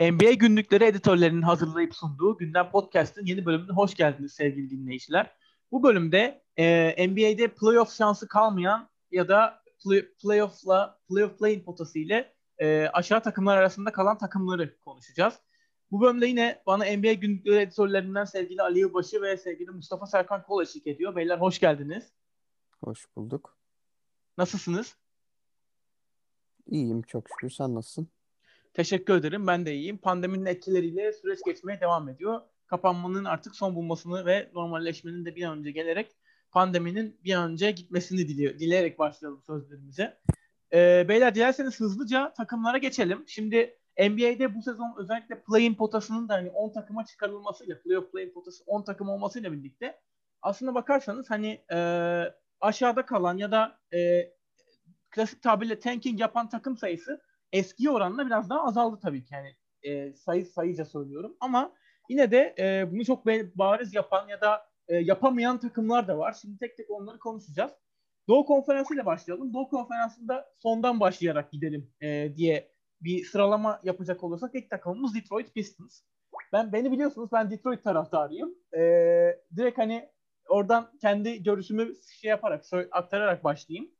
NBA günlükleri editörlerinin hazırlayıp sunduğu Gündem Podcast'ın yeni bölümüne hoş geldiniz sevgili dinleyiciler. Bu bölümde e, NBA'de playoff şansı kalmayan ya da play, playoff'la playoff play-in potası ile e, aşağı takımlar arasında kalan takımları konuşacağız. Bu bölümde yine bana NBA günlükleri editörlerinden sevgili Ali Yılbaşı ve sevgili Mustafa Serkan Kol eşlik ediyor. Beyler hoş geldiniz. Hoş bulduk. Nasılsınız? İyiyim çok şükür. Sen nasılsın? Teşekkür ederim. Ben de iyiyim. Pandeminin etkileriyle süreç geçmeye devam ediyor. Kapanmanın artık son bulmasını ve normalleşmenin de bir an önce gelerek pandeminin bir an önce gitmesini diliyor, dileyerek başlayalım sözlerimize. Ee, beyler dilerseniz hızlıca takımlara geçelim. Şimdi NBA'de bu sezon özellikle play-in potasının da hani 10 takıma çıkarılmasıyla, playoff play-in potası 10 takım olmasıyla birlikte aslında bakarsanız hani e, aşağıda kalan ya da e, klasik tabirle tanking yapan takım sayısı eski oranla biraz daha azaldı tabii ki. Yani e, sayı sayıca söylüyorum ama yine de e, bunu çok bariz yapan ya da e, yapamayan takımlar da var. Şimdi tek tek onları konuşacağız. Doğu Konferansı ile başlayalım. Doğu Konferansı'nda sondan başlayarak gidelim e, diye bir sıralama yapacak olursak ilk takımımız Detroit Pistons. Ben beni biliyorsunuz ben Detroit taraftarıyım. E, direkt hani oradan kendi görüşümü şey yaparak aktararak başlayayım.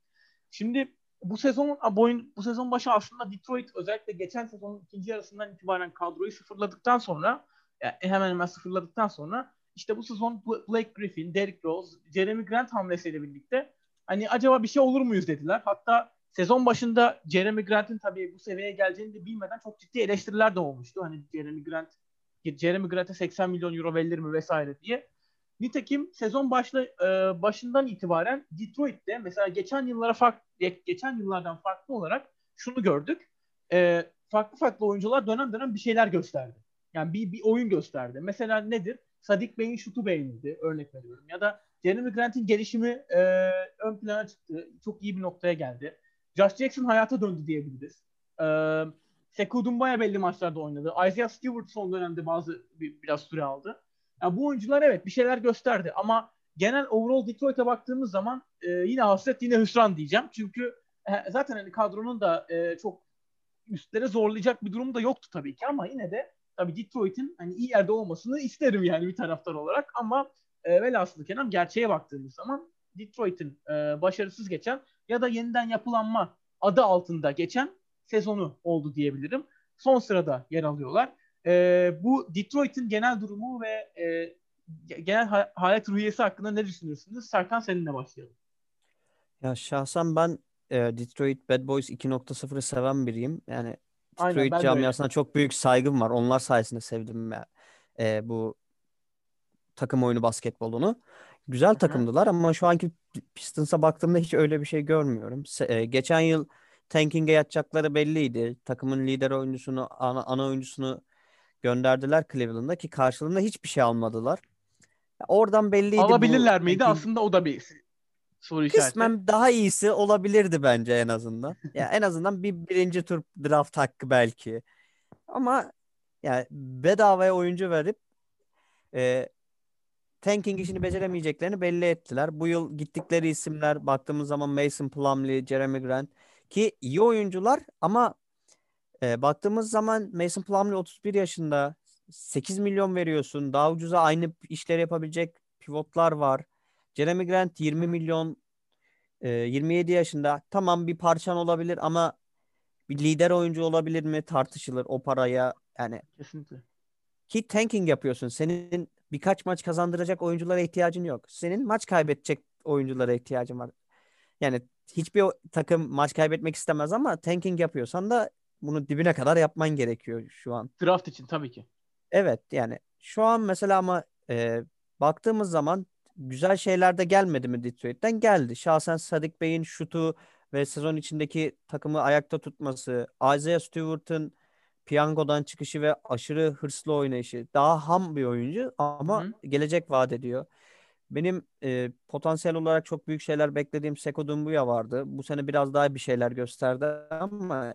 Şimdi bu sezon boyun bu sezon başı aslında Detroit özellikle geçen sezonun ikinci yarısından itibaren kadroyu sıfırladıktan sonra yani hemen hemen sıfırladıktan sonra işte bu sezon Blake Griffin, Derrick Rose, Jeremy Grant hamlesiyle birlikte hani acaba bir şey olur muyuz dediler. Hatta sezon başında Jeremy Grant'in tabii bu seviyeye geleceğini de bilmeden çok ciddi eleştiriler de olmuştu. Hani Jeremy Grant Jeremy Grant'e 80 milyon euro verilir mi vesaire diye. Nitekim sezon başla, e, başından itibaren Detroit'te mesela geçen yıllara fark geçen yıllardan farklı olarak şunu gördük. E, farklı farklı oyuncular dönem dönem bir şeyler gösterdi. Yani bir, bir oyun gösterdi. Mesela nedir? Sadik Bey'in şutu beğenildi örnek veriyorum. Ya da Jeremy Grant'in gelişimi e, ön plana çıktı. Çok iyi bir noktaya geldi. Josh Jackson hayata döndü diyebiliriz. E, Sekou Dumbaya belli maçlarda oynadı. Isaiah Stewart son dönemde bazı bir, biraz süre aldı. Yani bu oyuncular evet bir şeyler gösterdi ama genel overall Detroit'e baktığımız zaman e, yine hasret yine hüsran diyeceğim. Çünkü e, zaten hani kadronun da e, çok üstlere zorlayacak bir durum da yoktu tabii ki ama yine de tabii Detroit'in hani iyi yerde olmasını isterim yani bir taraftar olarak ama e, velhasılı kelam gerçeğe baktığımız zaman Detroit'in e, başarısız geçen ya da yeniden yapılanma adı altında geçen sezonu oldu diyebilirim. Son sırada yer alıyorlar. E, bu Detroit'in genel durumu ve e, genel ha- hayat ruhiyesi hakkında ne düşünüyorsunuz? Serkan seninle başlayalım. Ya şahsen ben e, Detroit Bad Boys 2.0'ı seven biriyim. Yani Detroit Aynen, camiasına çok büyük saygım var. Onlar sayesinde sevdim ya, e, bu takım oyunu basketbolunu. Güzel Hı-hı. takımdılar ama şu anki Pistons'a baktığımda hiç öyle bir şey görmüyorum. E, geçen yıl tanking'e yatacakları belliydi. Takımın lider oyuncusunu, ana, ana oyuncusunu gönderdiler Cleveland'a ki karşılığında hiçbir şey almadılar. Oradan belliydi. Alabilirler bu, miydi? Tanking... Aslında o da bir soru işareti. Kısmen daha iyisi olabilirdi bence en azından. ya en azından bir birinci tur draft hakkı belki. Ama yani bedavaya oyuncu verip e, tanking işini beceremeyeceklerini belli ettiler. Bu yıl gittikleri isimler baktığımız zaman Mason Plumlee, Jeremy Grant ki iyi oyuncular ama e, baktığımız zaman Mason Plumlee 31 yaşında 8 milyon veriyorsun. Daha ucuza aynı işleri yapabilecek pivotlar var. Jeremy Grant 20 milyon e, 27 yaşında. Tamam bir parçan olabilir ama bir lider oyuncu olabilir mi tartışılır o paraya. Yani kesinlikle. Ki tanking yapıyorsun. Senin birkaç maç kazandıracak oyunculara ihtiyacın yok. Senin maç kaybedecek oyunculara ihtiyacın var. Yani hiçbir takım maç kaybetmek istemez ama tanking yapıyorsan da bunu dibine kadar yapman gerekiyor şu an. Draft için tabii ki. Evet yani şu an mesela ama e, baktığımız zaman güzel şeyler de gelmedi mi Detroit'ten? Geldi. Şahsen Sadik Bey'in şutu ve sezon içindeki takımı ayakta tutması, Isaiah Stewart'ın piyangodan çıkışı ve aşırı hırslı oynayışı. Daha ham bir oyuncu ama Hı-hı. gelecek vaat ediyor. Benim e, potansiyel olarak çok büyük şeyler beklediğim Seko Dumbuya vardı. Bu sene biraz daha bir şeyler gösterdi ama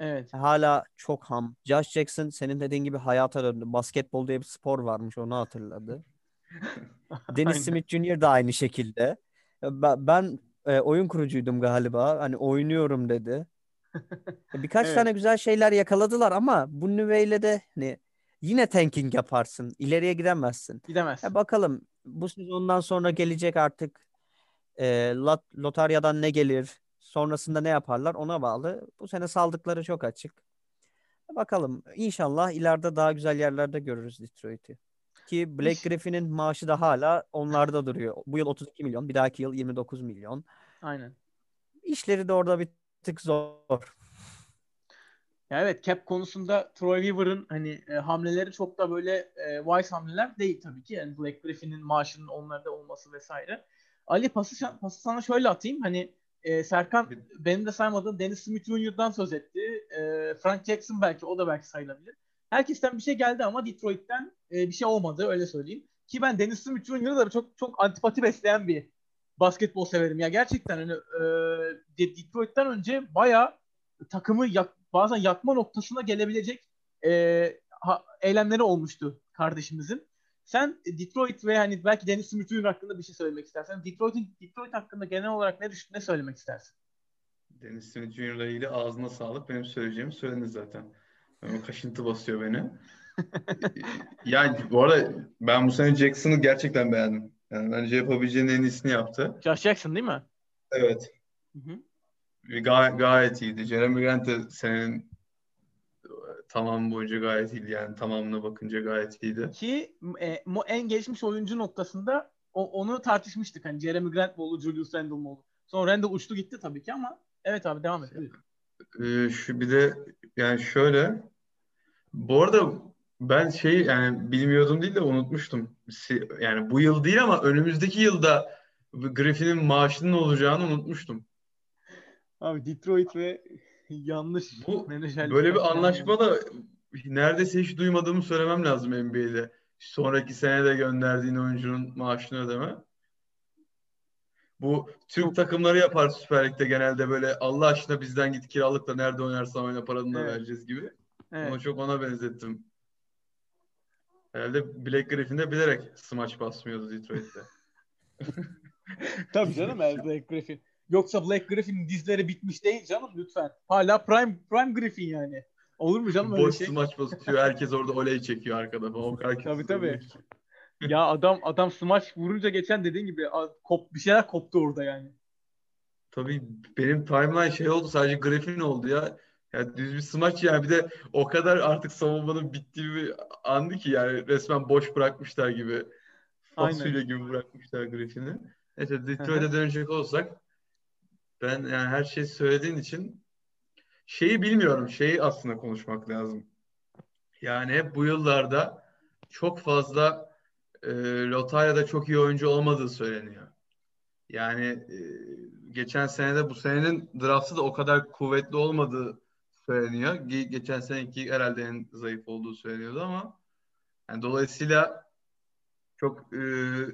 Evet. Hala çok ham. Josh Jackson senin dediğin gibi hayata döndü. Basketbol diye bir spor varmış onu hatırladı. Dennis Smith Jr. da aynı şekilde. Ben, ben e, oyun kurucuydum galiba. Hani oynuyorum dedi. Birkaç evet. tane güzel şeyler yakaladılar ama bu nüveyle de hani yine tanking yaparsın. İleriye gidemezsin. Gidemez. Ya bakalım bu sezondan sonra gelecek artık e, lot, lotaryadan ne gelir? Sonrasında ne yaparlar ona bağlı. Bu sene saldıkları çok açık. Bakalım inşallah ileride daha güzel yerlerde görürüz Detroit'i. Ki Blake Griffin'in maaşı da hala onlarda duruyor. Bu yıl 32 milyon, bir dahaki yıl 29 milyon. Aynen. İşleri de orada bir tık zor. Ya evet cap konusunda Troy Weaver'ın hani e, hamleleri çok da böyle e, wise hamleler değil tabii ki. Yani Blake Griffin'in maaşının onlarda olması vesaire. Ali pası, pası sana şöyle atayım. Hani e, Serkan benim de saymadığım Dennis Smith Jr.'dan söz etti. E, Frank Jackson belki o da belki sayılabilir. Herkesten bir şey geldi ama Detroit'ten e, bir şey olmadı öyle söyleyeyim. Ki ben Dennis Smith Jr.'ı da çok çok antipati besleyen bir basketbol severim. Ya gerçekten hani e, Detroit'ten önce baya takımı yak, bazen yakma noktasına gelebilecek e, ha, eylemleri olmuştu kardeşimizin. Sen Detroit ve hani belki Dennis Smith hakkında bir şey söylemek istersen Detroit'in Detroit hakkında genel olarak ne düşün, ne söylemek istersin? Dennis Smith ile ilgili ağzına sağlık. Benim söyleyeceğimi söylediniz zaten. O kaşıntı basıyor beni. yani bu arada ben bu sene Jackson'ı gerçekten beğendim. Yani bence yapabileceğinin en iyisini yaptı. Josh Jackson değil mi? Evet. Hı hı. Gay- gayet iyiydi. Jeremy Grant de senin tamam boyunca gayet iyiydi. Yani tamamına bakınca gayet iyiydi. Ki e, en gelişmiş oyuncu noktasında o, onu tartışmıştık. Hani Jeremy Grant mı olur, Julius Randle mı olur? Sonra Randle uçtu gitti tabii ki ama evet abi devam et. Ee, şu bir de yani şöyle bu arada ben şey yani bilmiyordum değil de unutmuştum. Yani bu yıl değil ama önümüzdeki yılda Griffin'in maaşının olacağını unutmuştum. Abi Detroit ve yanlış bu böyle bir anlaşma da neredeyse hiç duymadığımı söylemem lazım NBA'de. Sonraki sene de gönderdiğin oyuncunun maaşını ödeme. Bu Türk takımları yapar Süper Lig'de genelde böyle Allah aşkına bizden git kiralıkla nerede oynarsan oyna paranı da evet. vereceğiz gibi. Evet. Onu çok ona benzettim. Herhalde Black Griffin de bilerek smaç basmıyordu Detroit'te. Tabii canım Black Griffin. Yoksa Black Griffin'in dizleri bitmiş değil canım lütfen. Hala Prime Prime Griffin yani. Olur mu canım öyle Boş şey? Boş smaç basıyor. Herkes orada oley çekiyor arkada. O kadar tabii tabii. ya adam adam smaç vurunca geçen dediğin gibi kop bir şeyler koptu orada yani. Tabii benim timeline şey oldu sadece Griffin oldu ya. Ya düz bir smaç yani bir de o kadar artık savunmanın bittiği bir andı ki yani resmen boş bırakmışlar gibi. Fasulye gibi bırakmışlar Griffin'i. Neyse Detroit'e dönecek olsak ben yani her şeyi söylediğin için şeyi bilmiyorum. Şeyi aslında konuşmak lazım. Yani hep bu yıllarda çok fazla e, Lotarya'da çok iyi oyuncu olmadığı söyleniyor. Yani e, geçen senede bu senenin draftı da o kadar kuvvetli olmadığı söyleniyor. Ge- geçen seneki herhalde en zayıf olduğu söyleniyordu ama yani dolayısıyla çok e,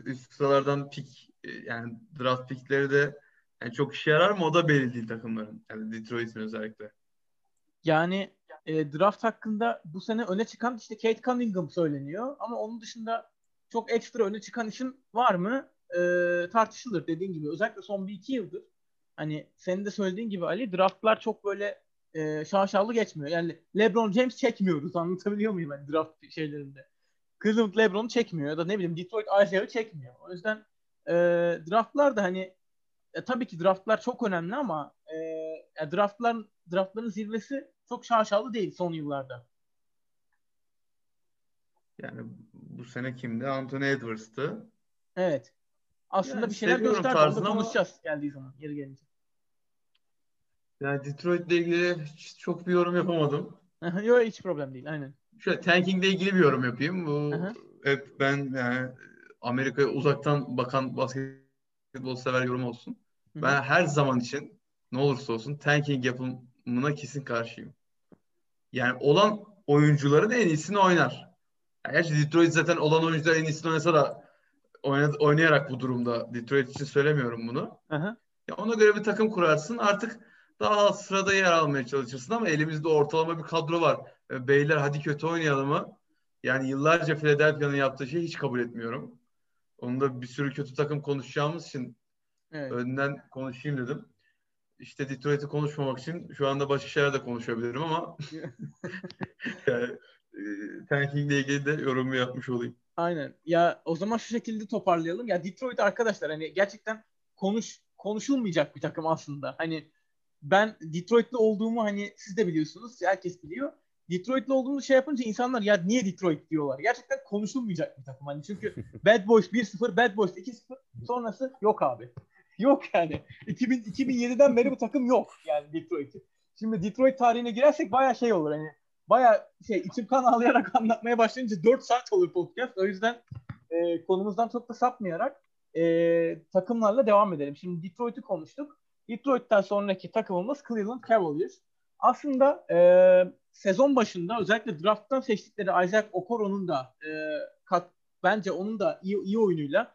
üst sıralardan pik e, yani draft pikleri de yani çok işe yarar mı o da belli değil takımların. Yani Detroit'in özellikle. Yani e, draft hakkında bu sene öne çıkan işte Kate Cunningham söyleniyor ama onun dışında çok ekstra öne çıkan işin var mı? E, tartışılır dediğin gibi. Özellikle son bir iki yıldır. Hani senin de söylediğin gibi Ali draftlar çok böyle e, şaşalı geçmiyor. Yani LeBron James çekmiyoruz anlatabiliyor muyum ben draft şeylerinde. Cleveland LeBron'u çekmiyor ya da ne bileyim Detroit Isaiah'ı çekmiyor. O yüzden e, draftlar da hani e, tabii ki draftlar çok önemli ama e, ya draftlar draftların zirvesi çok şaşalı değil son yıllarda. Yani bu sene kimdi? Anthony Edwards'tı. Evet. Aslında yani bir şeyler gösterdi. Onu konuşacağız ama... geldiği zaman. Geri gelince. Yani Detroit ile ilgili çok bir yorum yapamadım. Yok hiç problem değil. Aynen. Şöyle tanking ile ilgili bir yorum yapayım. Bu hep ben yani Amerika'ya uzaktan bakan basketbol sever yorum olsun. Ben her zaman için ne olursa olsun tanking yapımına kesin karşıyım. Yani olan oyuncuların en iyisini oynar. Yani gerçi Detroit zaten olan oyuncular en iyisini oynasa da oynayarak bu durumda. Detroit için söylemiyorum bunu. Hı Ya ona göre bir takım kurarsın. Artık daha alt sırada yer almaya çalışırsın ama elimizde ortalama bir kadro var. E, beyler hadi kötü oynayalım mı? Yani yıllarca Philadelphia'nın yaptığı şeyi hiç kabul etmiyorum. Onu da bir sürü kötü takım konuşacağımız için evet. önden konuşayım dedim. işte Detroit'i konuşmamak için şu anda başka şeyler de konuşabilirim ama yani, e, tanking ile ilgili de yorumu yapmış olayım. Aynen. Ya o zaman şu şekilde toparlayalım. Ya Detroit arkadaşlar hani gerçekten konuş konuşulmayacak bir takım aslında. Hani ben Detroit'li olduğumu hani siz de biliyorsunuz. Herkes biliyor. Detroit'li olduğunu şey yapınca insanlar ya niye Detroit diyorlar. Gerçekten konuşulmayacak bir takım. Hani çünkü Bad Boys 1-0, Bad Boys 2-0 sonrası yok abi. Yok yani. 2000, 2007'den beri bu takım yok yani Detroit'i. Şimdi Detroit tarihine girersek baya şey olur hani baya şey içim kan ağlayarak anlatmaya başlayınca 4 saat olur podcast. O yüzden e, konumuzdan çok da sapmayarak e, takımlarla devam edelim. Şimdi Detroit'i konuştuk. Detroit'ten sonraki takımımız Cleveland Cavaliers. Aslında e, sezon başında özellikle drafttan seçtikleri Isaac Okoro'nun da e, kat, bence onun da iyi, iyi oyunuyla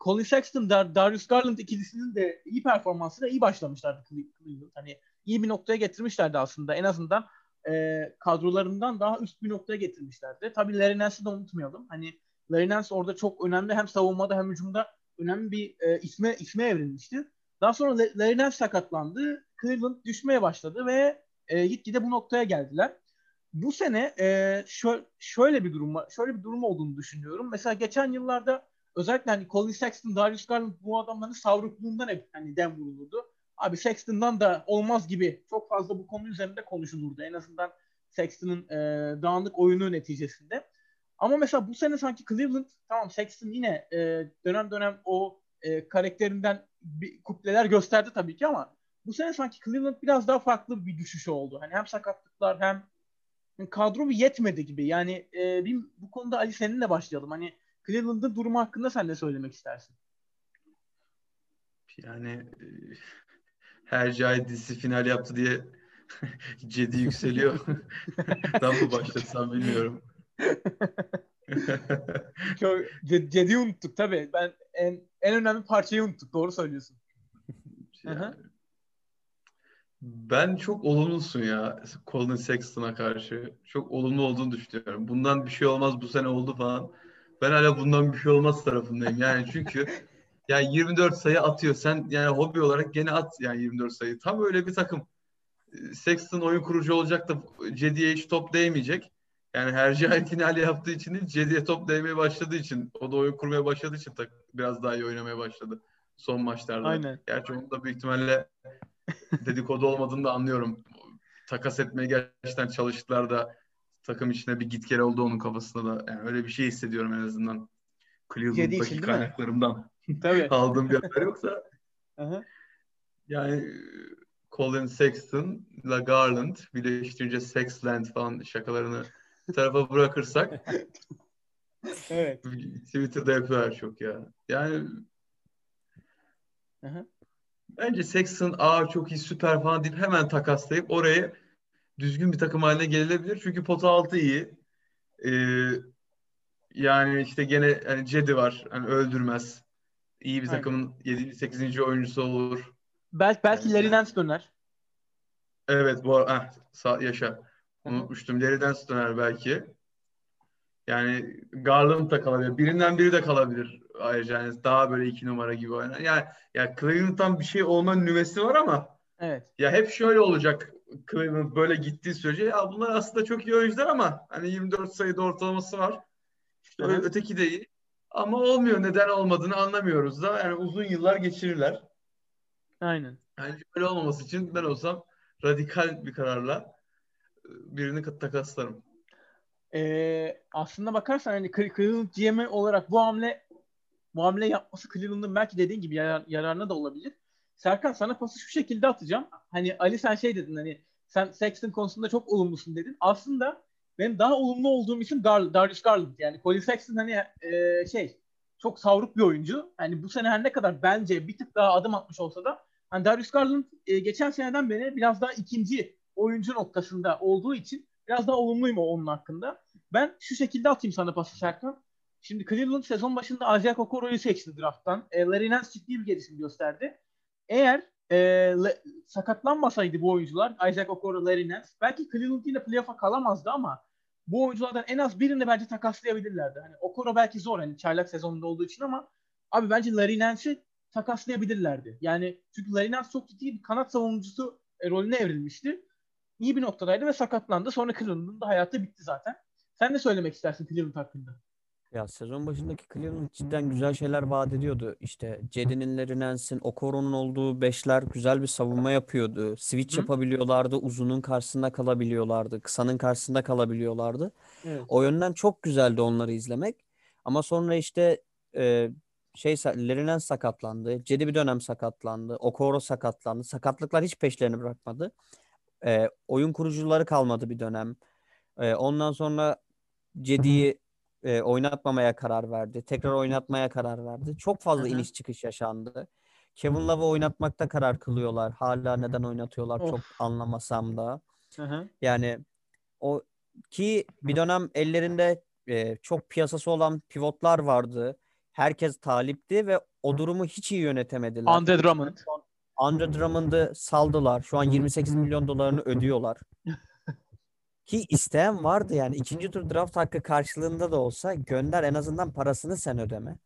Colin Sexton, Dar Darius Garland ikilisinin de iyi performansıyla iyi başlamışlardı Cleveland. Hani iyi bir noktaya getirmişlerdi aslında. En azından e, kadrolarından daha üst bir noktaya getirmişlerdi. Tabii Larry Nance'i de unutmayalım. Hani Larry Nance orada çok önemli hem savunmada hem hücumda önemli bir e, isme isme evrilmişti. Daha sonra Larry Nance sakatlandı. Cleveland düşmeye başladı ve e, gitgide bu noktaya geldiler. Bu sene e, şöyle, şöyle bir durum. Şöyle bir durum olduğunu düşünüyorum. Mesela geçen yıllarda özellikle hani Colin Sexton, Darius Garland bu adamların savrukluğundan hep hani dem vurulurdu. Abi Sexton'dan da olmaz gibi çok fazla bu konu üzerinde konuşulurdu. En azından Sexton'ın e, dağınık oyunu neticesinde. Ama mesela bu sene sanki Cleveland tamam Sexton yine e, dönem dönem o e, karakterinden bir kupleler gösterdi tabii ki ama bu sene sanki Cleveland biraz daha farklı bir düşüş oldu. Hani hem sakatlıklar hem kadro bir yetmedi gibi. Yani e, bir, bu konuda Ali seninle başlayalım. Hani Cleveland'ın durumu hakkında sen ne söylemek istersin? Yani e, her cahil dizisi final yaptı diye Cedi yükseliyor. Tam mı başlasam bilmiyorum. Çok Cedi'yi unuttuk tabii. Ben en en önemli parçayı unuttuk. Doğru söylüyorsun. Yani, ben çok olumlusun ya Colin Sexton'a karşı. Çok olumlu olduğunu düşünüyorum. Bundan bir şey olmaz bu sene oldu falan. Ben hala bundan bir şey olmaz tarafındayım. Yani çünkü yani 24 sayı atıyor. Sen yani hobi olarak gene at yani 24 sayı. Tam öyle bir takım. Sexton oyun kurucu olacak da Cedi'ye hiç top değmeyecek. Yani Hercai finali yaptığı için değil, Cedi'ye top değmeye başladığı için, o da oyun kurmaya başladığı için tak, biraz daha iyi oynamaya başladı son maçlarda. Aynen. Gerçi onun da büyük ihtimalle dedikodu olmadığını da anlıyorum. Takas etmeye gerçekten çalıştılar da takım içine bir git gel oldu onun kafasında da. Yani öyle bir şey hissediyorum en azından. Cleveland'daki kaynaklarımdan. Tabii. aldığım bir haber yoksa. yani Colin Sexton, La Garland, birleştirince Sexland falan şakalarını tarafa bırakırsak evet. Twitter'da yapıyorlar çok ya. Yani Aha. bence Sexton aa çok iyi süper falan deyip hemen takaslayıp oraya düzgün bir takım haline gelebilir. Çünkü pota altı iyi. Ee, yani işte gene hani Cedi var. Hani öldürmez. İyi bir takımın 7. 8. oyuncusu olur. Belki belki Larry Nance döner. Evet bu ah, sağ, yaşa. Unutmuştum. Larry Nance döner belki. Yani Garland da kalabilir. Birinden biri de kalabilir. Ayrıca yani daha böyle iki numara gibi oynar. Yani ya Cleveland'dan bir şey olma nüvesi var ama evet. ya hep şöyle olacak. Cleveland böyle gittiği sürece ya bunlar aslında çok iyi oyuncular ama hani 24 sayıda ortalaması var. İşte evet. öteki de iyi. Ama olmuyor. Neden olmadığını anlamıyoruz da. Yani uzun yıllar geçirirler. Aynen. Yani böyle olmaması için ben olsam radikal bir kararla birini takaslarım. Ee, aslında bakarsan hani Cleveland GM olarak bu hamle bu hamle yapması Cleveland'ın belki dediğin gibi yarar, yararına da olabilir. Serkan sana pası şu şekilde atacağım. Hani Ali sen şey dedin hani sen Sexton konusunda çok olumlusun dedin. Aslında benim daha olumlu olduğum için Gar Darius Garland. Yani Colin Sexton hani e, şey çok savruk bir oyuncu. Hani bu sene her ne kadar bence bir tık daha adım atmış olsa da hani Darius Garland e, geçen seneden beri biraz daha ikinci oyuncu noktasında olduğu için biraz daha olumluyum onun hakkında. Ben şu şekilde atayım sana pası Serkan. Şimdi Cleveland sezon başında Isaac Okoro'yu seçti drafttan. E, Larry Nance ciddi bir gelişim gösterdi. Eğer e, le, sakatlanmasaydı bu oyuncular Isaac Okoro, Larry Nance belki Cleveland yine playoff'a kalamazdı ama bu oyunculardan en az birini bence takaslayabilirlerdi. Hani Okoro belki zor hani çaylak sezonunda olduğu için ama abi bence Larry Nance'i takaslayabilirlerdi. Yani çünkü Larry Nance çok ciddi bir kanat savunucusu e, rolüne evrilmişti. İyi bir noktadaydı ve sakatlandı. Sonra Cleveland'ın da hayatı bitti zaten. Sen ne söylemek istersin Cleveland hakkında? Ya sezon başındaki Cleveland cidden güzel şeyler vaat ediyordu. İşte Cedi'nin, Larry Nance'in, Okoro'nun olduğu beşler güzel bir savunma yapıyordu. Switch Hı. yapabiliyorlardı. Uzunun karşısında kalabiliyorlardı. Kısanın karşısında kalabiliyorlardı. Evet. O yönden çok güzeldi onları izlemek. Ama sonra işte e, şey Nance sakatlandı. Cedi bir dönem sakatlandı. Okoro sakatlandı. Sakatlıklar hiç peşlerini bırakmadı. E, oyun kurucuları kalmadı bir dönem. E, ondan sonra Cedi'yi e, oynatmamaya karar verdi. Tekrar oynatmaya karar verdi. Çok fazla iniş çıkış yaşandı. Kevin Love'ı oynatmakta karar kılıyorlar. Hala neden oynatıyorlar Of. çok anlamasam da. Hı hı. Yani o ki bir dönem ellerinde e, çok piyasası olan pivotlar vardı. Herkes talipti ve o durumu hiç iyi yönetemediler. Andre Drummond. Andre Drummond'ı saldılar. Şu an 28 milyon dolarını ödüyorlar. Ki isteyen vardı yani. ikinci tur draft hakkı karşılığında da olsa gönder en azından parasını sen ödeme.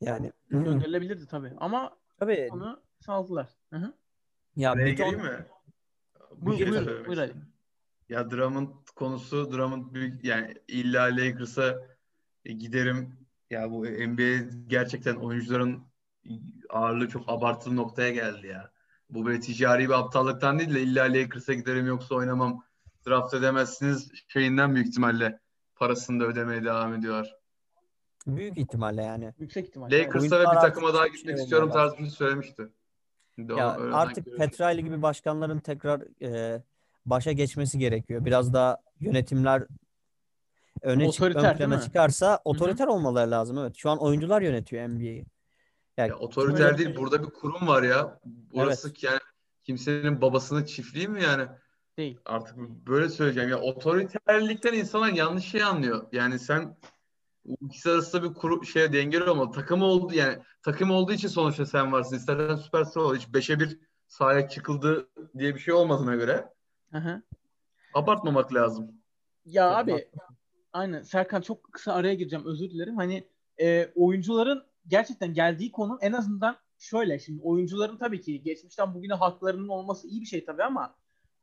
Yani Gönderilebilirdi tabii. Ama tabii onu saldılar. Hı hı. ya Araya bir ton gireyim mi? Bir Buyur, şey buyur, buyur. Ya Drummond konusu Drummond büyük yani illa Lakers'a giderim. Ya bu NBA gerçekten oyuncuların ağırlığı çok abartılı noktaya geldi ya. Bu böyle ticari bir aptallıktan değil de illa Lakers'a giderim yoksa oynamam draft edemezsiniz şeyinden büyük ihtimalle parasını da ödemeye devam ediyorlar. büyük ihtimalle yani. Yüksek ihtimalle. evet. Lakers'a ve bir takıma daha gitmek şey istiyorum olmuyorlar. tarzı bir şey söylemişti. Şimdi Ya artık görüşürüz. Petrali gibi başkanların tekrar e, başa geçmesi gerekiyor. Biraz daha yönetimler öne çık, ön plana çıkarsa otoriter olmaları lazım. Evet. Şu an oyuncular yönetiyor NBA'yi. Yani Ya otoriter değil burada bir kurum var ya. Orası yani kimsenin babasının çiftliği mi yani? Değil. Artık böyle söyleyeceğim. Ya otoriterlikten insanlar yanlış şey anlıyor. Yani sen ikisi arasında bir kuru, şey dengeli olmalı. Takım oldu yani takım olduğu için sonuçta sen varsın. İstersen süperstar ol. Hiç beşe bir sahaya çıkıldı diye bir şey olmadığına göre Hı hı. abartmamak lazım. Ya Tabii, abi aynen Serkan çok kısa araya gireceğim özür dilerim. Hani e, oyuncuların gerçekten geldiği konu en azından şöyle şimdi oyuncuların tabii ki geçmişten bugüne haklarının olması iyi bir şey tabii ama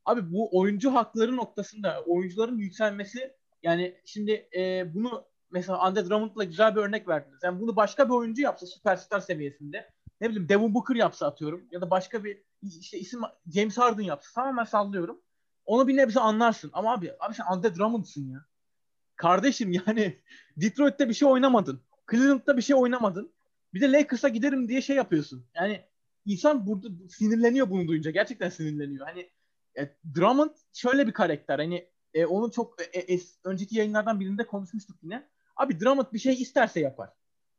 abi bu oyuncu hakları noktasında oyuncuların yükselmesi yani şimdi e, bunu mesela Andre Drummond'la güzel bir örnek verdiniz. Yani bunu başka bir oyuncu yapsa süperstar seviyesinde ne bileyim Devin Booker yapsa atıyorum ya da başka bir işte isim James Harden yapsa tamamen sallıyorum. Onu bir nebze anlarsın. Ama abi, abi sen Andre Drummond'sın ya. Kardeşim yani Detroit'te bir şey oynamadın. Cleveland'da bir şey oynamadın. Bir de Lakers'a giderim diye şey yapıyorsun. Yani insan burada sinirleniyor bunu duyunca. Gerçekten sinirleniyor. Hani e, Drummond şöyle bir karakter. Hani e, onu çok e, e, önceki yayınlardan birinde konuşmuştuk yine. Abi Drummond bir şey isterse yapar.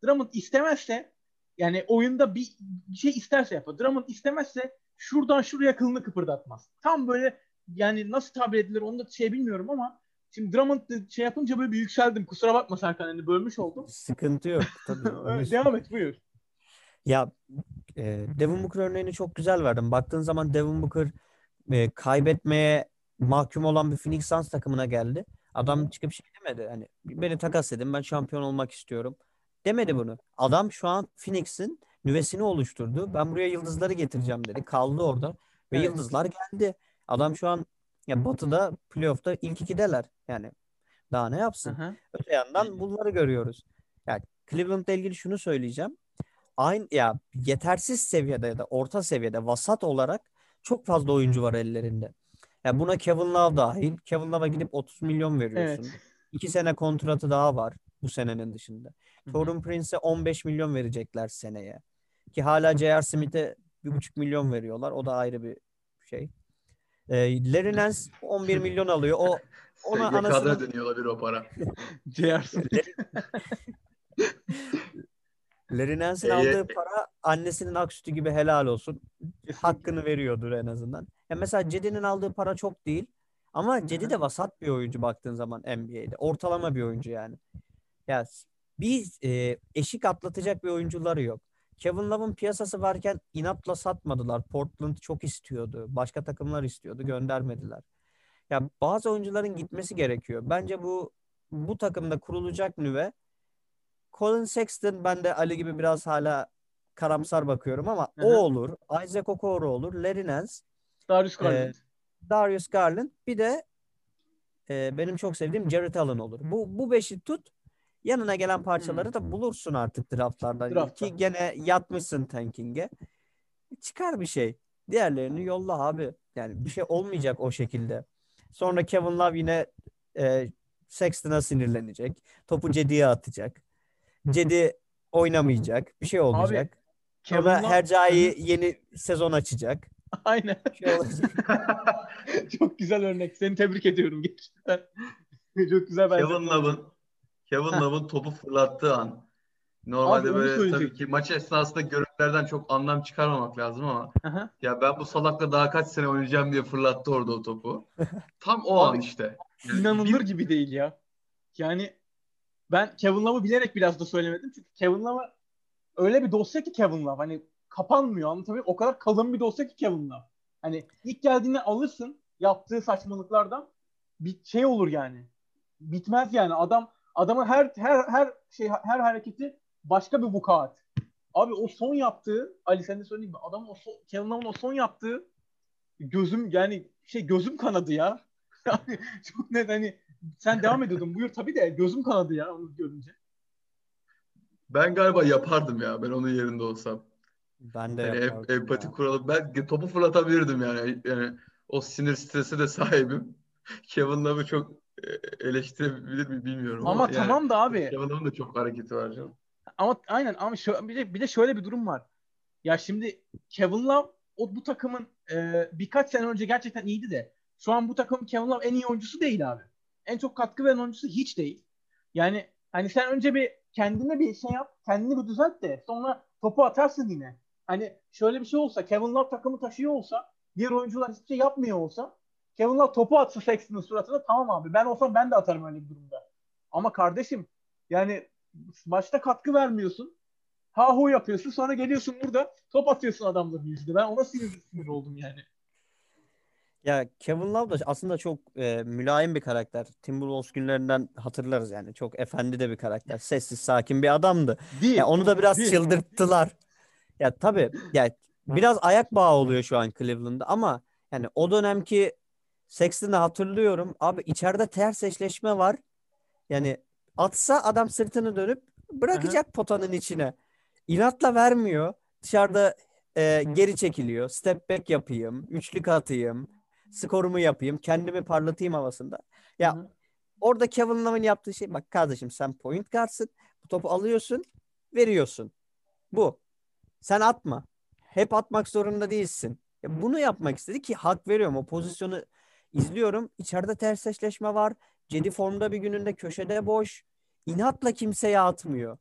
Drummond istemezse yani oyunda bir, bir şey isterse yapar. Drummond istemezse şuradan şuraya kılını kıpırdatmaz. Tam böyle yani nasıl tabir edilir onu da şey bilmiyorum ama şimdi Drummond şey yapınca böyle bir yükseldim. Kusura bakma Serkan hani bölmüş oldum. sıkıntı yok. Tabii. Devam et buyur. Ya e, Devin Booker örneğini çok güzel verdim. Baktığın zaman Devin Booker e, kaybetmeye mahkum olan bir Phoenix Suns takımına geldi. Adam çıkıp şey demedi. Hani beni takas edin ben şampiyon olmak istiyorum. Demedi bunu. Adam şu an Phoenix'in nüvesini oluşturdu. Ben buraya yıldızları getireceğim dedi. Kaldı orada ve Evet. yıldızlar geldi. Adam şu an ya Batı'da playoff'ta ilk ikideler. Yani daha ne yapsın? Hı hı. Öte yandan bunları görüyoruz. Yani Cleveland'la ilgili şunu söyleyeceğim. Aynı ya yetersiz seviyede ya da orta seviyede vasat olarak çok fazla oyuncu var ellerinde. Ya buna Kevin Love dahil. Kevin Love'a gidip 30 milyon veriyorsun. Evet. İki sene kontratı daha var bu senenin dışında. Torun Prince'e 15 milyon verecekler seneye. Ki hala J.R. Smith'e 1,5 milyon veriyorlar. O da ayrı bir şey. Ee, Larry Nance 11 milyon alıyor. O ona SGK'da anasını dönüyor olabilir o para. J.R. Smith. Larry Nance'in Ee, aldığı para annesinin ak sütü gibi helal olsun. Hakkını veriyordur en azından. Ya mesela Cedi'nin aldığı para çok değil. Ama Cedi de vasat bir oyuncu baktığın zaman NBA'de. Ortalama bir oyuncu yani. Ya bir e, eşik atlatacak bir oyuncuları yok. Kevin Love'ın piyasası varken inatla satmadılar. Portland çok istiyordu. Başka takımlar istiyordu. Göndermediler. Ya bazı oyuncuların gitmesi gerekiyor. Bence bu bu takımda kurulacak nüve Colin Sexton ben de Ali gibi biraz hala karamsar bakıyorum ama Hı o olur. Isaac Okoro olur. Larry Nance, Darius Garland. Ee, Darius Garland bir de e, benim çok sevdiğim Jared Allen olur. Bu bu beşi tut. Yanına gelen parçaları da bulursun artık draftlardan. Draft'ta. Ki gene yatmışsın tanking'e. Çıkar bir şey. Diğerlerini yolla abi. Yani bir şey olmayacak o şekilde. Sonra Kevin Love yine e, Sexton'a sinirlenecek. Topu Cedi'ye atacak. Cedi oynamayacak. Bir şey olacak. Kevin Sonra Love- Hercai yeni sezon açacak. Aynen. Şey. Çok güzel örnek. Seni tebrik ediyorum gerçekten. Çok güzel benzetme. Kevin Love'ın Kevin. Love'ın topu fırlattığı an normalde Abi böyle tabii ki maç esnasında görüntülerden çok anlam çıkarmamak lazım ama Aha. ya ben bu salakla daha kaç sene oynayacağım diye fırlattı orada o topu. Tam o Abi, an işte. Yani İnanılır bir- gibi değil ya. Yani ben Kevin Love'ı bilerek biraz da söylemedim. Çünkü Kevin Love öyle bir dosya ki Kevin Love. Hani kapanmıyor anlatabiliyor? O kadar kalın bir dosya ki Kevin Love. Hani ilk geldiğinde alırsın yaptığı saçmalıklardan bir şey olur yani. Bitmez yani. Adam adamın her her her şey her hareketi başka bir vukuat. Abi o son yaptığı Ali sen de söyleyeyim mi? Adam o son, Kevin Love'ın o son yaptığı gözüm yani şey gözüm kanadı ya. Yani çok net hani sen devam ediyordun. Buyur tabii de gözüm kanadı ya onu görünce. Ben galiba yapardım ya ben onun yerinde olsam. Ben de Yani yapardım em- empati ya. kuralım. Ben topu fırlatabilirdim yani. Yani o sinir stresi de sahibim. Kevin Love'ı çok e, eleştirebilir mi bilmiyorum Ama ama yani tamam da abi. Kevin Love'ın da çok hareketi var canım. Ama aynen ama şö- bir de, bir de şöyle bir durum var. Ya şimdi Kevin Love o bu takımın e, birkaç sene önce gerçekten iyiydi de şu an bu takımın Kevin Love en iyi oyuncusu değil abi. En çok katkı veren oyuncusu hiç değil. Yani hani sen önce bir kendine bir şey yap, kendini bir düzelt de sonra topu atarsın yine. Hani şöyle bir şey olsa Kevin Love takımı taşıyor olsa diğer oyuncular hiçbir şey yapmıyor olsa Kevin Love topu atsa Sexton'ın suratına tamam abi ben olsam ben de atarım öyle bir durumda. Ama kardeşim yani maçta katkı vermiyorsun. Ha hu yapıyorsun sonra geliyorsun burada top atıyorsun adamların yüzüne. Ben ona sinir, sinir oldum yani. Ya Kevin Love da aslında çok e, mülayim bir karakter. Timberwolves günlerinden hatırlarız yani. Çok efendi de bir karakter. Sessiz, sakin bir adamdı. Değil. Ya onu da biraz Değil. çıldırttılar. Ya tabii ya biraz ayak bağı oluyor şu an Cleveland'da ama yani o dönemki Sexton'ı hatırlıyorum. Abi içeride ters eşleşme var. Yani atsa adam sırtını dönüp bırakacak potanın içine. İnatla vermiyor. Dışarıda e, geri çekiliyor. Step back yapayım, üçlük atayım, skorumu yapayım, kendimi parlatayım havasında. Ya Hı hı. orada Kevin Love'ın yaptığı şey bak kardeşim sen point guardsın. Bu topu alıyorsun, veriyorsun. Bu. Sen atma. Hep atmak zorunda değilsin. Ya bunu yapmak istedi ki hak veriyorum. O pozisyonu izliyorum. İçeride ters eşleşme var. Cedi formda bir gününde köşede boş. İnatla kimseye atmıyor.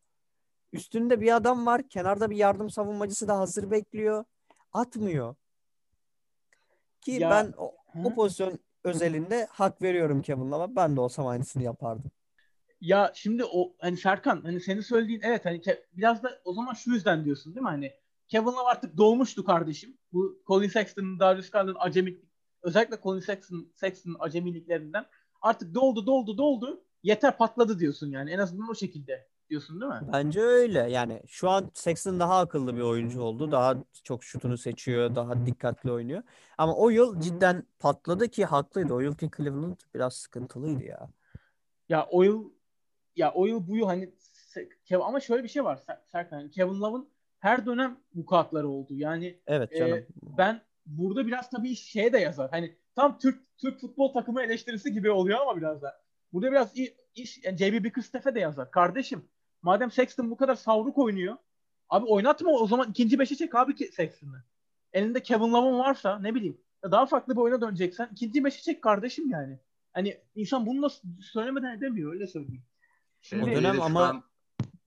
Üstünde bir adam var. Kenarda bir yardım savunmacısı da hazır bekliyor. Atmıyor. Ki Ya- ben o, o pozisyon özelinde hak veriyorum Kevin Love'a. Ben de olsam aynısını yapardım. Ya şimdi o hani Serkan hani senin söylediğin evet hani biraz da o zaman şu yüzden diyorsun değil mi hani Kevin Love artık dolmuştu kardeşim. Bu Colin Sexton'ın, Darius Garland'ın acemi özellikle Colin Sexton, Sexton'ın acemiliklerinden artık doldu doldu doldu yeter patladı diyorsun yani en azından o şekilde diyorsun değil mi? Bence öyle. Yani şu an Sexton daha akıllı bir oyuncu oldu. Daha çok şutunu seçiyor. Daha dikkatli oynuyor. Ama o yıl cidden patladı ki haklıydı. O yılki Cleveland biraz sıkıntılıydı ya. Ya o yıl ya o yıl bu yıl hani ama şöyle bir şey var Ser- Serkan hani Kevin Love'ın her dönem vukuatları oldu. Yani Evet Ee, canım. ben burada biraz tabii şeye de yazar. Hani tam Türk Türk futbol takımı eleştirisi gibi oluyor ama biraz da. Burada biraz iş yani JB Bickerstaff'e de yazar. Kardeşim madem Sexton bu kadar savruk oynuyor abi oynatma o zaman ikinci beşe çek abi ki Sexton'ı. Elinde Kevin Love'ın varsa ne bileyim ya daha farklı bir oyuna döneceksen ikinci beşe çek kardeşim yani. Hani insan bunu da söylemeden edemiyor öyle söyleyeyim. Şey, O bir dönem ama- an-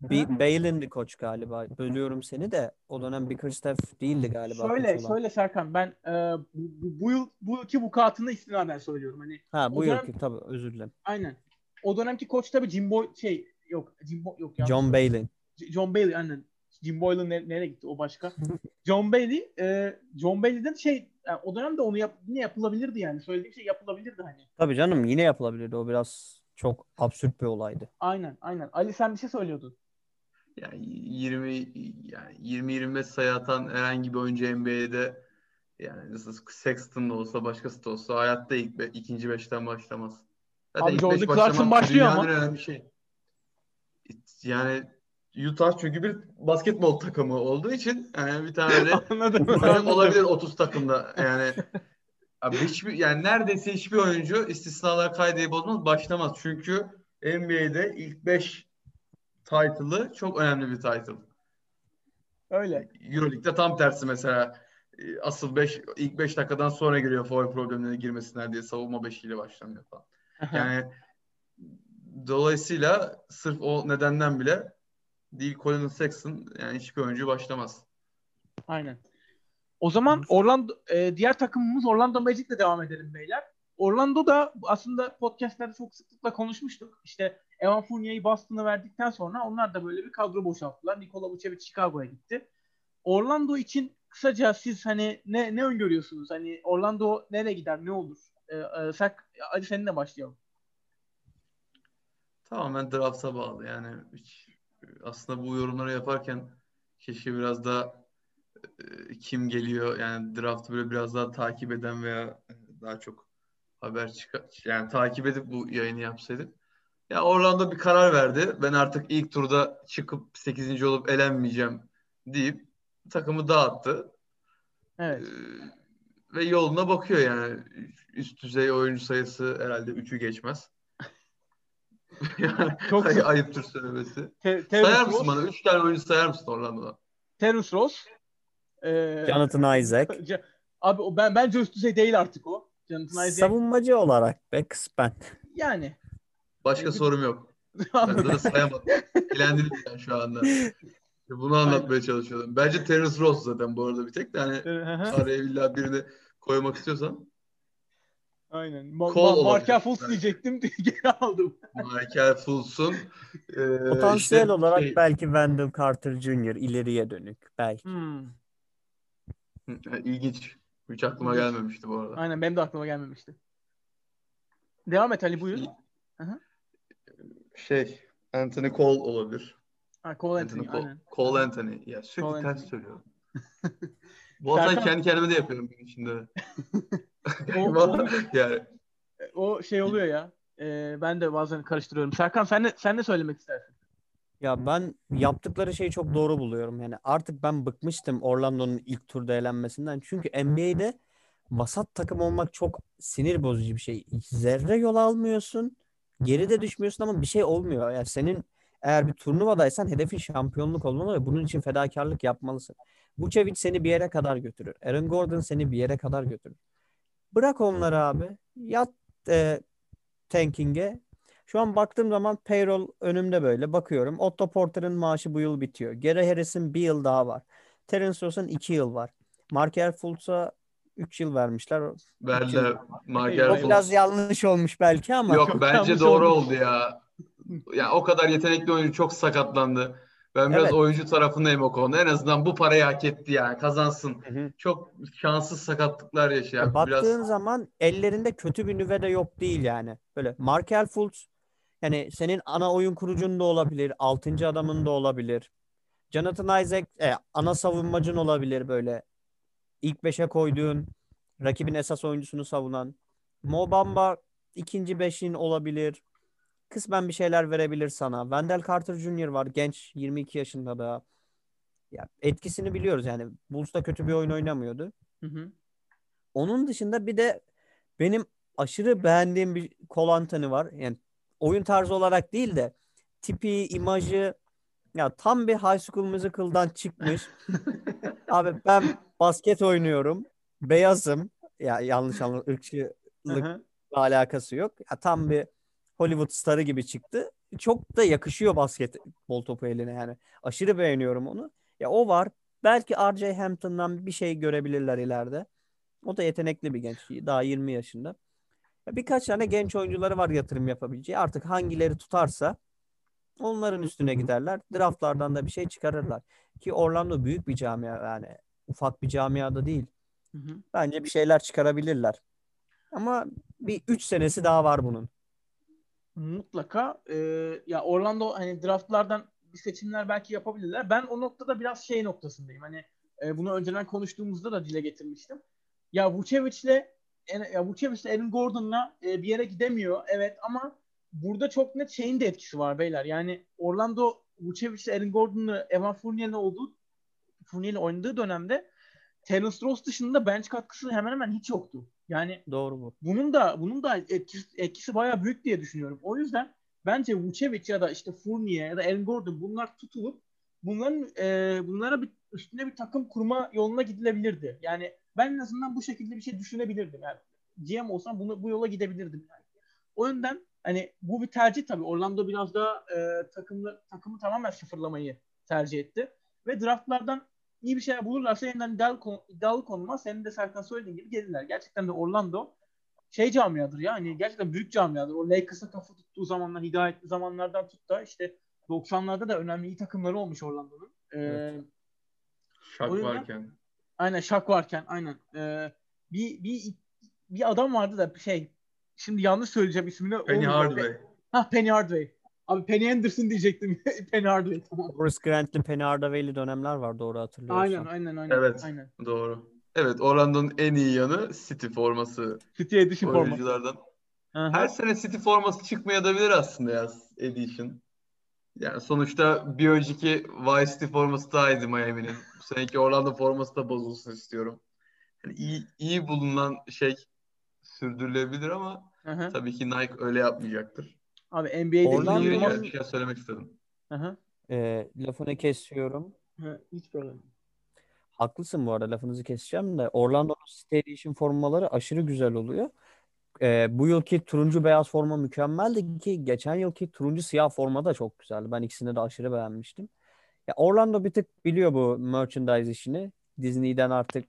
Bir Balin'di koç galiba. Bölüyorum seni de. O dönem Bickerstaff değildi galiba Şöyle şöyle Serkan ben e, bu, bu, yıl bu iki vukuatını istinaden söylüyorum. Hani Ha bu yılki tabii özür dilerim. Aynen. O dönemki koç tabii Jim Boy şey yok Jim Boy yok ya. John Bailey. John Bailey aynen. Jim Boylan ne- nereye gitti o başka? John Bailey e, John Bailey'den şey yani o dönemde onu yap, yine yapılabilirdi yani. Söylediğim şey yapılabilirdi hani. Tabii canım yine yapılabilirdi. O biraz çok absürt bir olaydı. Aynen aynen. Ali sen bir şey söylüyordun. Yani 20 yani 20 25 sayı atan herhangi bir oyuncu NBA'de yani nasıl Sexton da olsa başkası da olsa hayatta ilk be, ikinci beşten başlamaz. Abi ilk Jordan beş Clarkson başlıyor ama. önemli şey. Yani Utah çünkü bir basketbol takımı olduğu için yani bir tane de Anladım. takım anladım. olabilir 30 takımda yani abi hiçbir yani neredeyse hiçbir oyuncu istisnalar kaydı bozmaz başlamaz çünkü NBA'de ilk 5 title'ı çok önemli bir title. Öyle. Euroleague'de tam tersi mesela e, asıl 5 ilk 5 dakikadan sonra giriyor foul problemlerine girmesinler diye savunma beşiyle başlanıyor falan. Yani dolayısıyla sırf o nedenden bile değil Colin Sexton yani hiçbir oyuncu başlamaz. Aynen. O zaman Orlando e, diğer takımımız Orlando Magic'le devam edelim beyler. Orlando da aslında podcastlerde çok sıklıkla konuşmuştuk. İşte Evan Fournier'i Boston'a verdikten sonra onlar da böyle bir kadro boşalttılar. Nikola Vucevic Chicago'ya gitti. Orlando için kısaca siz hani ne ne öngörüyorsunuz? Hani Orlando nereye gider? Ne olur? Ee, e, sen, hadi seninle başlayalım. Tamamen draft'a bağlı yani hiç, aslında bu yorumları yaparken keşke biraz daha e, kim geliyor yani draft'ı böyle biraz daha takip eden veya daha çok haber çıkar yani takip edip bu yayını yapsaydık. Ya Orlando bir karar verdi. Ben artık ilk turda çıkıp 8. olup elenmeyeceğim deyip takımı dağıttı. Evet. Ee, ve yoluna bakıyor yani. Üst düzey oyuncu sayısı herhalde 3'ü geçmez. Çok ay- ayıptır söylemesi. Te- Sayar Terence mısın Ross, bana? 3 tane oyuncu sayar mısın Orlando'da? Terence Ross. Ee, Jonathan Isaac. Abi o ben bence üst düzey değil artık o. Jonathan Isaac. Savunmacı olarak be kısmen. Yani. Başka sorum yok. Ben zaten sayamadım. Eğlendiniz yani şu anda. Bunu anlatmaya çalışıyordum. Bence Terence Ross zaten bu arada bir tek de hani araya illa birini koymak istiyorsan Aynen. Ma- Kol ma-. Markel Fultz diyecektim. Geri aldım. Michael Fultz'un e, Potansiyel işte olarak şey- belki Wendell Carter Jr. ileriye dönük belki. Hmm. Hı, İlginç. Hiç aklıma İlginç. gelmemişti bu arada. Aynen benim de aklıma gelmemişti. Devam et Ali buyur. Şey, Anthony Cole olabilir. Ha, Cole Anthony Anthony. Cole. Aynen. Cole Anthony. Ya sürekli Cole ters Anthony. söylüyorum. Bu Serkan- kendi kendime de yapıyorum gün içinde. O, o, yani o şey oluyor ya. Ee, ben de bazen karıştırıyorum. Serkan sen ne, sen ne söylemek istersin? Ya ben yaptıkları şeyi çok doğru buluyorum. Yani artık ben bıkmıştım Orlando'nun ilk turda elenmesinden. Çünkü NBA'de vasat takım olmak çok sinir bozucu bir şey. Zerre yol almıyorsun. Geride düşmüyorsun ama bir şey olmuyor. Yani senin eğer bir turnuvadaysan hedefin şampiyonluk olmalı ve bunun için fedakarlık yapmalısın. Vucevic seni bir yere kadar götürür. Aaron Gordon seni bir yere kadar götürür. Bırak onları abi. Yat e, tanking'e. Şu an baktığım zaman payroll önümde böyle bakıyorum. Otto Porter'ın maaşı bu yıl bitiyor. Gary Harris'in bir yıl daha var. Terence Ross'un iki yıl var. Markel Fultz'a 3 yıl vermişler. verdiler Michael O biraz yanlış olmuş belki ama. Yok bence doğru olmuş. oldu ya. Ya o kadar yetenekli oyuncu çok sakatlandı. Ben biraz Evet. oyuncu tarafındayım o konuda. En azından bu parayı hak etti yani. Kazansın. Hı hı. Çok şanssız sakatlıklar yaşıyor. Ya Yani baktığın biraz zaman ellerinde kötü bir nüve de yok değil yani. Böyle Markel Fultz yani senin ana oyun kurucun da olabilir. Altıncı adamın da olabilir. Jonathan Isaac e, ana savunmacın olabilir böyle. İlk beşe koyduğun rakibin esas oyuncusunu savunan. Mo Bamba ikinci beşin olabilir. Kısmen bir şeyler verebilir sana. Wendell Carter Jr. var. Genç 22 yaşında da. Ya etkisini biliyoruz yani. Bulls da kötü bir oyun oynamıyordu. Hı hı. Onun dışında bir de benim aşırı beğendiğim bir Cole Anthony var. Yani oyun tarzı olarak değil de tipi, imajı ya tam bir High School Musical'dan çıkmış. Abi ben basket oynuyorum. Beyazım. Ya yanlış anladım. Hı ırkçılıkla alakası yok. Ya tam bir Hollywood starı gibi çıktı. Çok da yakışıyor basketbol topu eline yani. Aşırı beğeniyorum onu. Ya o var. Belki RJ Hampton'dan bir şey görebilirler ileride. O da yetenekli bir genç. Daha 20 yaşında. Ya Birkaç tane genç oyuncuları var yatırım yapabileceği. Artık hangileri tutarsa onların üstüne giderler. Draftlardan da bir şey çıkarırlar. Ki Orlando büyük bir camia yani. Ufak bir camiada değil. Hı hı. Bence bir şeyler çıkarabilirler. Ama bir 3 senesi daha var bunun. Mutlaka. Ee, ya Orlando hani draftlardan bir seçimler belki yapabilirler. Ben o noktada biraz şey noktasındayım. Hani e, bunu önceden konuştuğumuzda da dile getirmiştim. Ya Vucevic'le ya Vucevic'le Aaron Gordon'la e, bir yere gidemiyor. Evet ama burada çok net şeyin de etkisi var beyler. Yani Orlando Vucevic'le Aaron Gordon'la Evan Fournier'le olduğu Fournier'le oynadığı dönemde Terence Ross dışında bench katkısı hemen hemen hiç yoktu. Yani doğru bu. Bunun da bunun da etkisi, etkisi bayağı büyük diye düşünüyorum. O yüzden bence Vucevic ya da işte Fournier ya da Aaron Gordon bunlar tutulup bunların e, bunlara bir üstüne bir takım kurma yoluna gidilebilirdi. Yani ben en azından bu şekilde bir şey düşünebilirdim. Yani GM olsam bunu bu yola gidebilirdim yani. O yüzden hani bu bir tercih tabii. Orlando biraz daha e, takımlı takımı tamamen sıfırlamayı tercih etti ve draftlardan iyi bir şeyler bulurlarsa yeniden iddialı, iddialı konuma senin de Serkan söylediğin gibi gelirler. Gerçekten de Orlando şey camiadır ya hani gerçekten büyük camiadır. O Lakers'a kafa tuttuğu zamanlar, hidayetli zamanlardan tut da işte 90'larda da önemli iyi takımları olmuş Orlando'nun. Ee, evet. Şak yüzden, varken. Aynen Şak varken aynen. Ee, bir, bir bir adam vardı da şey şimdi yanlış söyleyeceğim ismini. Penny Hardaway. Ha Penny Hardaway. Abi Penny Anderson diyecektim. Penny Hardaway tamam. Horace Grant'li Penny Hardaway'li dönemler var doğru hatırlıyorsam. Aynen aynen aynen. Evet aynen. doğru. Evet Orlando'nun en iyi yanı City forması. City Edition oyunculardan. forması. Her sene City forması çıkmayabilir aslında ya Edition. Yani sonuçta bir önceki Vice City forması daha iyiydi Miami'nin. Bu seneki Orlando forması da bozulsun istiyorum. Yani iyi, iyi bulunan şey sürdürülebilir ama Hı-hı. tabii ki Nike öyle yapmayacaktır. Abi NBA'de Orlando inanılmaz... bir şey söylemek istedim. Hı ee, lafını kesiyorum. Hı, hiç problem. Haklısın bu arada lafınızı keseceğim de Orlando'nun City Edition formaları aşırı güzel oluyor. Ee, bu yılki turuncu beyaz forma mükemmeldi ki geçen yılki turuncu siyah forma da çok güzeldi. Ben ikisini de aşırı beğenmiştim. Ya Orlando bir tık biliyor bu merchandise işini. Disney'den artık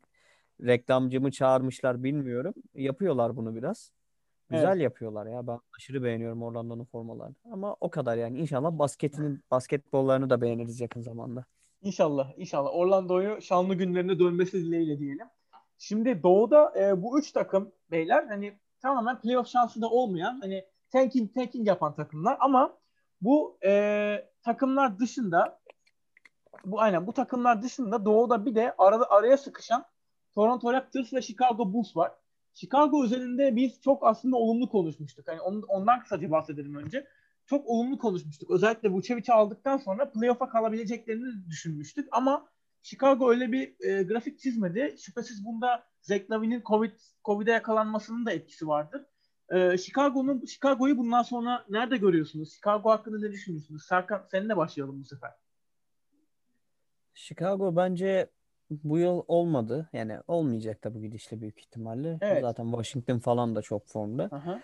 reklamcı mı çağırmışlar bilmiyorum. Yapıyorlar bunu biraz. Güzel evet. yapıyorlar ya. Ben aşırı beğeniyorum Orlando'nun formalarını. Ama o kadar yani. İnşallah basketinin basketbollarını da beğeniriz yakın zamanda. İnşallah. inşallah. Orlando'yu şanlı günlerine dönmesi dileğiyle diyelim. Şimdi Doğu'da e, bu üç takım beyler hani tamamen playoff şansı da olmayan hani tanking tanking yapan takımlar ama bu e, takımlar dışında bu aynen bu takımlar dışında Doğu'da bir de arada araya sıkışan Toronto Raptors ve Chicago Bulls var. Chicago üzerinde biz çok aslında olumlu konuşmuştuk. Hani ondan kısaca bahsedelim önce. Çok olumlu konuşmuştuk. Özellikle Vucevic'i aldıktan sonra playoff'a kalabileceklerini düşünmüştük. Ama Chicago öyle bir e, grafik çizmedi. Şüphesiz bunda Zach Lavin'in COVID, COVID'e yakalanmasının da etkisi vardır. E, Chicago'nun Chicago'yu bundan sonra nerede görüyorsunuz? Chicago hakkında ne düşünüyorsunuz? Serkan seninle başlayalım bu sefer. Chicago bence bu yıl olmadı. Yani olmayacak da bu gidişle büyük ihtimalle. Evet. Zaten Washington falan da çok formda. Aha.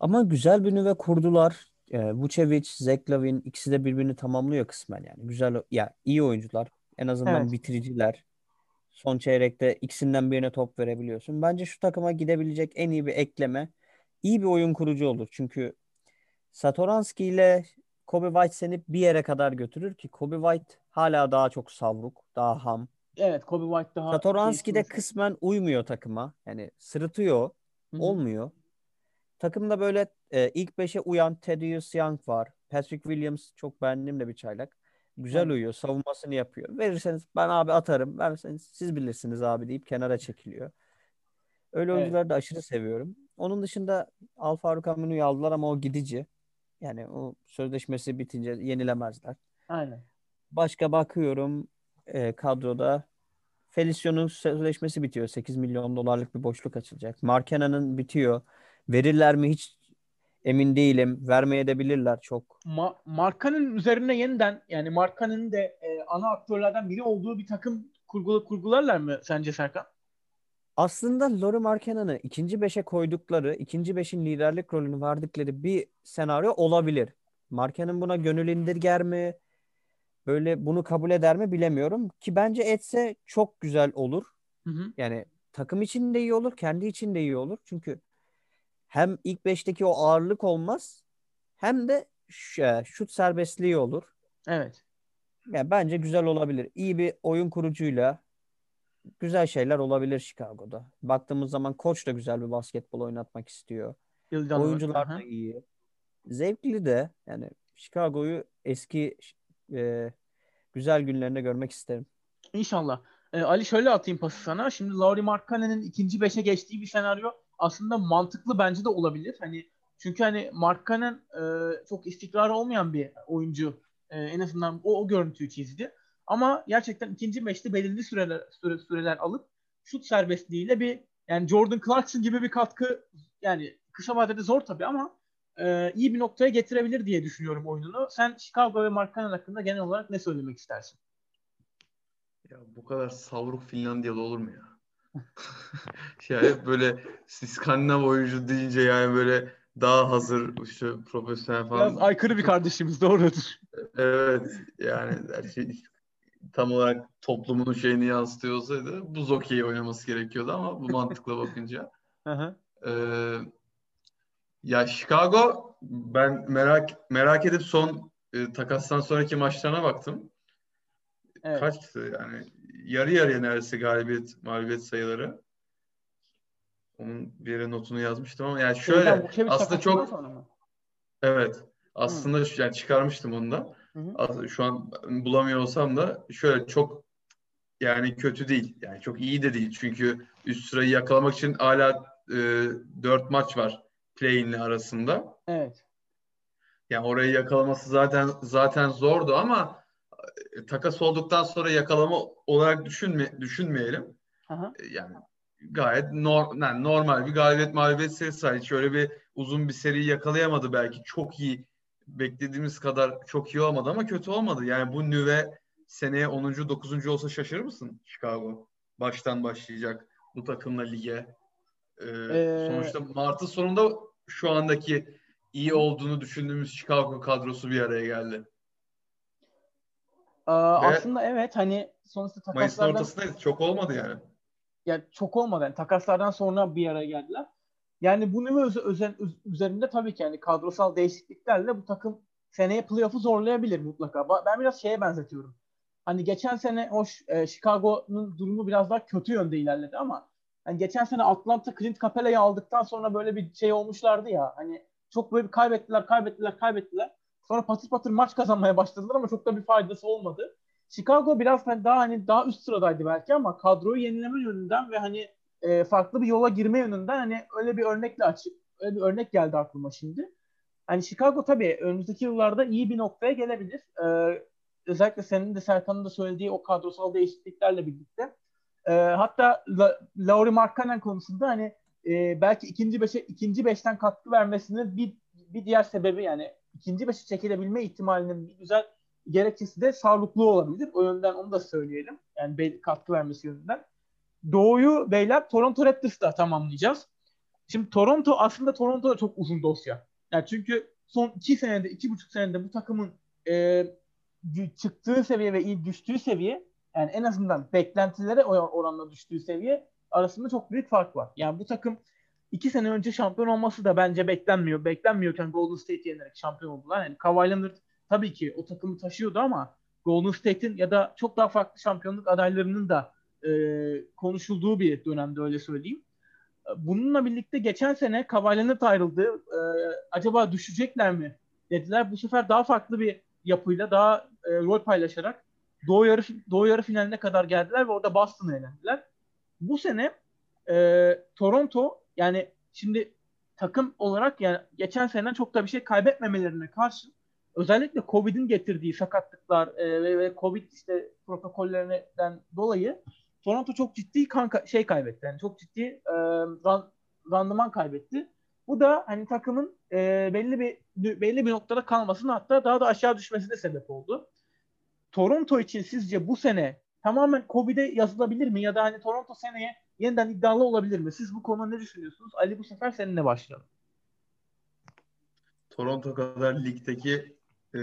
Ama güzel bir nüve kurdular. Ee, Vucevic, Zach Lavin ikisi de birbirini tamamlıyor kısmen yani. Güzel ya iyi oyuncular. En azından evet. bitiriciler. Son çeyrekte ikisinden birine top verebiliyorsun. Bence şu takıma gidebilecek en iyi bir ekleme iyi bir oyun kurucu olur. Çünkü Satoranski ile Kobe White seni bir yere kadar götürür ki Kobe White hala daha çok savruk, daha ham. Evet Kobe White daha Satoranski de kısmen uymuyor takıma. Yani sırıtıyor. Hı-hı. Olmuyor. Takımda böyle e, ilk beşe uyan Thaddeus Young var. Patrick Williams çok beğendiğim de bir çaylak. Güzel Hı. uyuyor. Savunmasını yapıyor. Verirseniz ben abi atarım. Verirseniz siz bilirsiniz abi deyip kenara çekiliyor. Öyle oyuncuları evet. da aşırı seviyorum. Onun dışında Al Faruk Aminu'yu aldılar ama o gidici. Yani o sözleşmesi bitince yenilemezler. Aynen. Başka bakıyorum e, kadroda Feliciano'nun sözleşmesi bitiyor. 8 milyon dolarlık bir boşluk açılacak. Markena'nın bitiyor. Verirler mi hiç emin değilim. Vermeye de bilirler çok. Ma- Markanın üzerine yeniden yani Markanın de e, ana aktörlerden biri olduğu bir takım kurgula kurgularlar mı sence Serkan? Aslında Lori Markena'nı ikinci beşe koydukları, ikinci beşin liderlik rolünü verdikleri bir senaryo olabilir. Marken'in buna gönül indirger mi? Böyle bunu kabul eder mi bilemiyorum. Ki bence etse çok güzel olur. Hı hı. Yani takım için de iyi olur, kendi için de iyi olur. Çünkü hem ilk beşteki o ağırlık olmaz hem de e, şut serbestliği olur. Evet. Yani bence güzel olabilir. İyi bir oyun kurucuyla güzel şeyler olabilir Chicago'da. Baktığımız zaman koç da güzel bir basketbol oynatmak istiyor. Oyuncular da iyi. Zevkli de yani Chicago'yu eski e, güzel günlerinde görmek isterim. İnşallah. Ee, Ali şöyle atayım pası sana. Şimdi Lauri Markkanen'in ikinci beşe geçtiği bir senaryo aslında mantıklı bence de olabilir. Hani çünkü hani Markkanen e, çok istikrarı olmayan bir oyuncu. E, en azından o, o görüntüyü çizdi. Ama gerçekten ikinci beşte belirli süreler süre, süreler alıp şut serbestliğiyle bir yani Jordan Clarkson gibi bir katkı yani kısa vadede zor tabii ama e, iyi bir noktaya getirebilir diye düşünüyorum oyununu. Sen Chicago ve Markkanen hakkında genel olarak ne söylemek istersin? Ya bu kadar savruk Finlandiyalı olur mu ya? ya hep böyle İskandinav oyuncu deyince yani böyle daha hazır işte profesyonel falan. Biraz aykırı bir kardeşimiz doğrudur. Evet yani her şey tam olarak toplumun şeyini yansıtıyor olsaydı buz okeyi oynaması gerekiyordu ama bu mantıkla bakınca. Ee, ya Chicago ben merak merak edip son e, takastan sonraki maçlarına baktım. Evet. Kaçtı yani yarı yarıya neredeyse galibiyet mağlubiyet sayıları. Onun bir yere notunu yazmıştım ama yani şöyle aslında çok Evet. Aslında Hı. yani çıkarmıştım onu da. Hı Şu an bulamıyor olsam da şöyle çok yani kötü değil. Yani çok iyi de değil. Çünkü üst sırayı yakalamak için hala e, 4 maç var play-in'le arasında. Evet. Yani orayı yakalaması zaten zaten zordu ama e, takas olduktan sonra yakalama olarak düşünme, düşünmeyelim. Aha. E, yani gayet nor, yani normal bir galibiyet mağlubiyet serisi var. Hiç öyle bir uzun bir seri yakalayamadı belki. Çok iyi beklediğimiz kadar çok iyi olmadı ama kötü olmadı. Yani bu nüve seneye 10. 9. olsa şaşırır mısın Chicago? Baştan başlayacak bu takımla lige. Ee, ee... Sonuçta Mart'ın sonunda şu andaki iyi olduğunu düşündüğümüz Chicago kadrosu bir araya geldi. Aa, aslında evet hani sonuçta takaslardan... Mayıs'ın ortasındayız. Çok olmadı yani. Ya çok olmadı. Yani takaslardan sonra bir araya geldiler. Yani bu nüve özel, üzerinde tabii ki yani kadrosal değişikliklerle bu takım seneye playoff'u zorlayabilir mutlaka. Ben biraz şeye benzetiyorum. Hani geçen sene hoş e, Chicago'nun durumu biraz daha kötü yönde ilerledi ama yani geçen sene Atlanta Clint Capela'yı aldıktan sonra böyle bir şey olmuşlardı ya. Hani çok böyle bir kaybettiler, kaybettiler, kaybettiler. Sonra patır patır maç kazanmaya başladılar ama çok da bir faydası olmadı. Chicago biraz hani daha hani daha üst sıradaydı belki ama kadroyu yenileme yönünden ve hani e, farklı bir yola girme yönünden hani öyle bir örnekle açık öyle bir örnek geldi aklıma şimdi. Hani Chicago tabii önümüzdeki yıllarda iyi bir noktaya gelebilir. Ee, özellikle senin de Serkan'ın da söylediği o kadrosal değişikliklerle birlikte. Ee, hatta La, Lauri Markkanen konusunda hani e, belki ikinci beşe ikinci beşten katkı vermesinin bir bir diğer sebebi yani ikinci beşe çekilebilme ihtimalinin bir güzel gerekçesi de sağlıklı olabilir. O yönden onu da söyleyelim. Yani katkı vermesi yönünden. Doğu'yu beyler Toronto Raptors'ta tamamlayacağız. Şimdi Toronto aslında Toronto çok uzun dosya. Yani çünkü son iki senede, iki buçuk senede bu takımın e, çıktığı seviye ve düştüğü seviye yani en azından beklentilere oranla düştüğü seviye arasında çok büyük fark var. Yani bu takım iki sene önce şampiyon olması da bence beklenmiyor. Beklenmiyorken Golden State yenerek şampiyon oldular. Yani Kawhi Leonard tabii ki o takımı taşıyordu ama Golden State'in ya da çok daha farklı şampiyonluk adaylarının da e, konuşulduğu bir dönemde öyle söyleyeyim. Bununla birlikte geçen sene Kawhi Leonard ayrıldı. E, acaba düşecekler mi dediler. Bu sefer daha farklı bir yapıyla daha e, rol paylaşarak Doğu yarı Doğu yarı finaline kadar geldiler ve orada Boston'ı elendiler. Bu sene e, Toronto yani şimdi takım olarak yani geçen seneden çok da bir şey kaybetmemelerine karşı özellikle Covid'in getirdiği sakatlıklar e, ve, ve Covid işte protokollerinden dolayı Toronto çok ciddi kanka, şey kaybetti. Yani çok ciddi e, ran, randıman kaybetti. Bu da hani takımın e, belli bir belli bir noktada kalmasına hatta daha da aşağı düşmesine sebep oldu. Toronto için sizce bu sene tamamen Covid'e yazılabilir mi ya da hani Toronto seneye yeniden iddialı olabilir mi? Siz bu konuda ne düşünüyorsunuz? Ali bu sefer seninle başlayalım. Toronto kadar ligdeki e,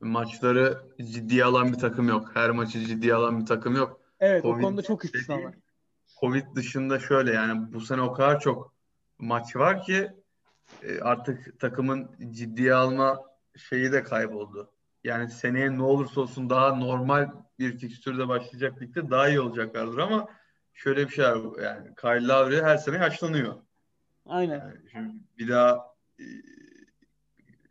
maçları ciddiye alan bir takım yok. Her maçı ciddiye alan bir takım yok. Evet Covid o konuda çok istisna var. Covid dışında şöyle yani bu sene o kadar çok maç var ki e, artık takımın ciddiye alma şeyi de kayboldu. Yani seneye ne olursa olsun daha normal bir fikstürde başlayacak ligde daha iyi olacaklardır ama şöyle bir şey var yani Kyle Lowry her sene yaşlanıyor. Aynen. Yani şimdi bir daha e,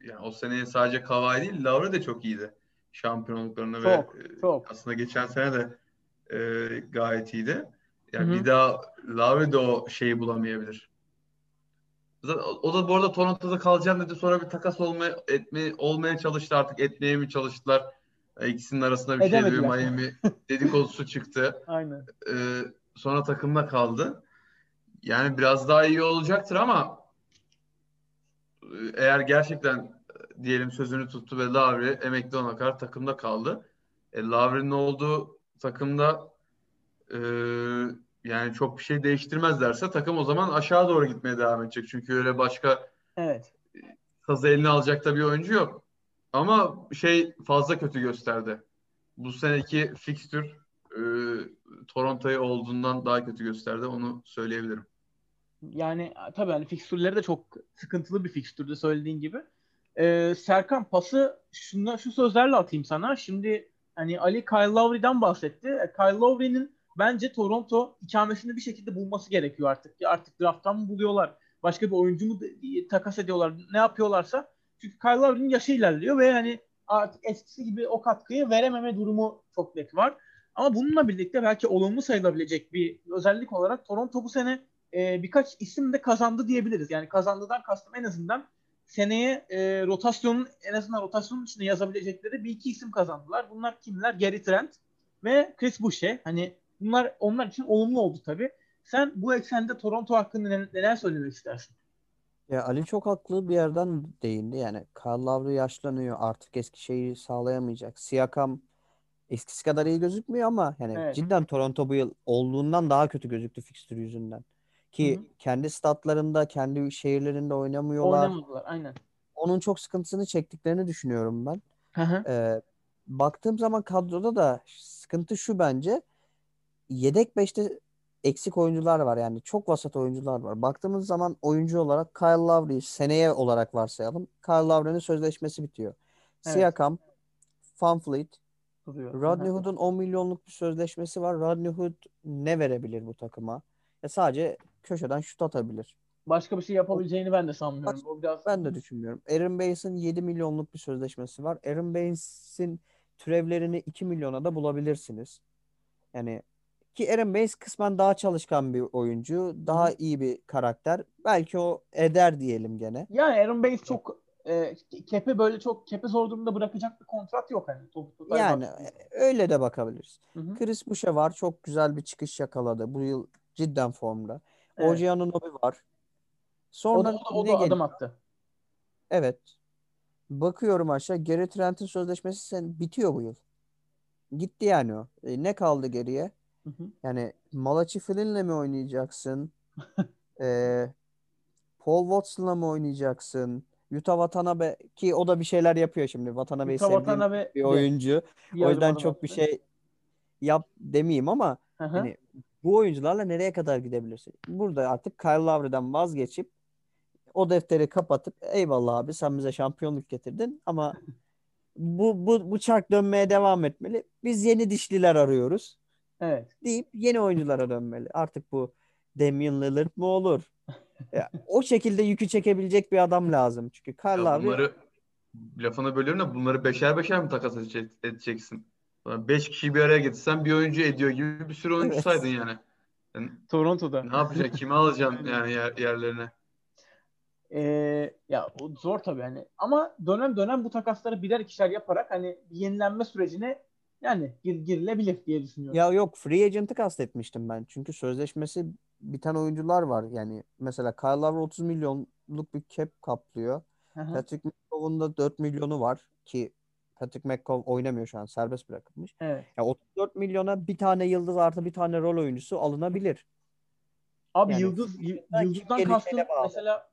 yani o seneye sadece Kawhi değil Lowry de çok iyiydi. şampiyonluklarını Çok, ve e, çok. aslında geçen sene de e, gayet iyiydi. Yani Hı hı. bir daha Lowry de o şeyi bulamayabilir. O da bu arada Toronto'da kalacağım dedi. Sonra bir takas olmaya, etme, olmaya çalıştı artık. Etmeye mi çalıştılar? E, İkisinin arasında bir şey bir Edemediler. Miami dedikodusu çıktı. Aynen. E, sonra takımda kaldı. Yani biraz daha iyi olacaktır ama e, eğer gerçekten e, diyelim sözünü tuttu ve Lavri emekli olana kadar takımda kaldı. E, Lavri'nin olduğu takımda e, yani çok bir şey değiştirmezlerse takım o zaman aşağı doğru gitmeye devam edecek. Çünkü öyle başka Evet. sazı eline alacak da bir oyuncu yok. Ama şey fazla kötü gösterdi. Bu seneki fikstür e, Toronto'yu olduğundan daha kötü gösterdi. Onu söyleyebilirim. Yani tabii hani fikstürleri de çok sıkıntılı bir fikstürdü söylediğin gibi. Ee, Serkan pası şuna, şu sözlerle atayım sana. Şimdi hani Ali Kyle Lowry'den bahsetti. E, Kyle Lowry'nin bence Toronto ikamesini bir şekilde bulması gerekiyor artık. Artık drafttan mı buluyorlar? Başka bir oyuncu mu takas ediyorlar? Ne yapıyorlarsa. Çünkü Kyle Lowry'nin yaşı ilerliyor ve hani artık eskisi gibi o katkıyı verememe durumu çok net var. Ama bununla birlikte belki olumlu sayılabilecek bir özellik olarak Toronto bu sene e, birkaç isim de kazandı diyebiliriz. Yani kazandıdan kastım en azından seneye e, rotasyonun en azından rotasyonun içinde yazabilecekleri bir iki isim kazandılar. Bunlar kimler? Gary Trent ve Chris Boucher. Hani bunlar onlar için olumlu oldu tabii. Sen bu eksende Toronto hakkında ne- neler söylemek istersin? Ya Ali çok haklı bir yerden değindi. Yani Kyle Lowry yaşlanıyor. Artık eski şeyi sağlayamayacak. Siakam eskisi kadar iyi gözükmüyor ama yani Evet. cidden Toronto bu yıl olduğundan daha kötü gözüktü fikstür yüzünden. Ki Hı hı. kendi statlarında, kendi şehirlerinde oynamıyorlar. Oynamadılar aynen. Onun çok sıkıntısını çektiklerini düşünüyorum ben. Hı hı. Ee, baktığım zaman kadroda da sıkıntı şu bence. Yedek beşte eksik oyuncular var yani çok vasat oyuncular var. Baktığımız zaman oyuncu olarak Kyle Lowry seneye olarak varsayalım. Kyle Lowry'nin sözleşmesi bitiyor. Evet. Siakam, VanVleet, Duruyor. Rodney. Hood'un 10 milyonluk bir sözleşmesi var. Rodney Hood ne verebilir bu takıma? Ya sadece köşeden şut atabilir. Başka bir şey yapabileceğini ben de sanmıyorum. Baş- biraz Ben de düşünmüyorum. Aaron Baines'in 7 milyonluk bir sözleşmesi var. Aaron Baines'in türevlerini 2 milyona da bulabilirsiniz. Yani ki Aaron Baines kısmen daha çalışkan bir oyuncu. Daha iyi bir karakter. Belki o eder diyelim gene. Yani Aaron Baines çok e, kepe böyle çok kepe zor durumda bırakacak bir kontrat yok hani. Top, Yani baktığında. öyle de bakabiliriz. Hı hı. Chris Boucher var. Çok güzel bir çıkış yakaladı. Bu yıl cidden formda. Evet. OG Anunoby var. O Sonra da, o da, o ne da adım attı. Evet. Bakıyorum aşağı. Gary Trent'in sözleşmesi sen bitiyor bu yıl. Gitti yani o. E, ne kaldı geriye? Hı hı. Yani Malachi Flynn'le mi oynayacaksın? E, Paul Watson'la mı oynayacaksın? Yuta Watanabe ki o da bir şeyler yapıyor şimdi. Watanabe'yi Yuta sevdiğim Watanabe bir oyuncu. bir O yüzden çok bir şey yap demeyeyim ama hani bu oyuncularla nereye kadar gidebilirsin? Burada artık Kyle Lowry'den vazgeçip o defteri kapatıp eyvallah abi sen bize şampiyonluk getirdin ama bu bu bu çark dönmeye devam etmeli. Biz yeni dişliler arıyoruz Evet. deyip yeni oyunculara dönmeli. Artık bu Damian Lillard mı olur? Ya, o şekilde yükü çekebilecek bir adam lazım. Çünkü Ya Lowry bunları lafını bölüyorum da bunları beşer beşer mi takas edecek- edeceksin? Beş kişiyi bir araya getirsen bir oyuncu ediyor gibi bir sürü oyuncu Evet. saydın yani. Yani Toronto'da. ne yapacaksın? Kimi alacaksın yani yer- yerlerine? Ee, ya o zor tabii hani. Ama dönem dönem bu takasları birer ikişer yaparak hani bir yenilenme sürecine yani gir, girilebilir diye düşünüyorum. Ya yok free agent'ı kastetmiştim ben. Çünkü sözleşmesi biten oyuncular var. Yani mesela Kyle Lowry 30 milyonluk bir cap kaplıyor. Patrick McCove'un da 4 milyonu var ki Patrick McCove oynamıyor şu an serbest bırakılmış. Evet. Ya 34 milyona bir tane yıldız artı bir tane rol oyuncusu alınabilir. Abi Yani yıldız yıldızdan kastım mesela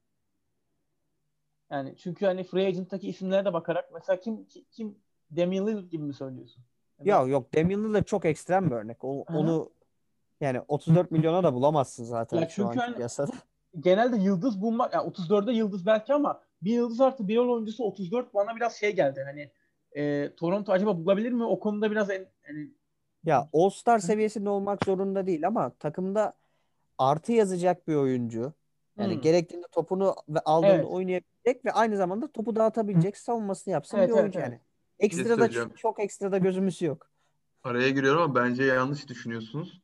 yani çünkü hani free agent'taki isimlere de bakarak mesela kim ki- kim Damian Lillard gibi mi söylüyorsun? Ya yok Damian Lillard çok ekstrem bir örnek. O, onu yani 34 milyona da bulamazsın zaten Ya şu çünkü anki hani- piyasada. genelde yıldız bulmak yani 34'e yıldız belki ama bir yıldız artı bir rol oyuncusu 34 bana biraz şey geldi hani e, Toronto acaba bulabilir mi? O konuda biraz en, hani Ya All-Star seviyesinde olmak zorunda değil ama takımda artı yazacak bir oyuncu. Yani Hmm. gerektiğinde topunu ve aldığında Evet. oynayabilecek ve aynı zamanda topu dağıtabilecek, savunmasını yapsın Evet, bir oyuncu evet. yani. Ekstra da söyleyeceğim. çok ekstra da gözümüz yok. Araya giriyorum ama bence yanlış düşünüyorsunuz.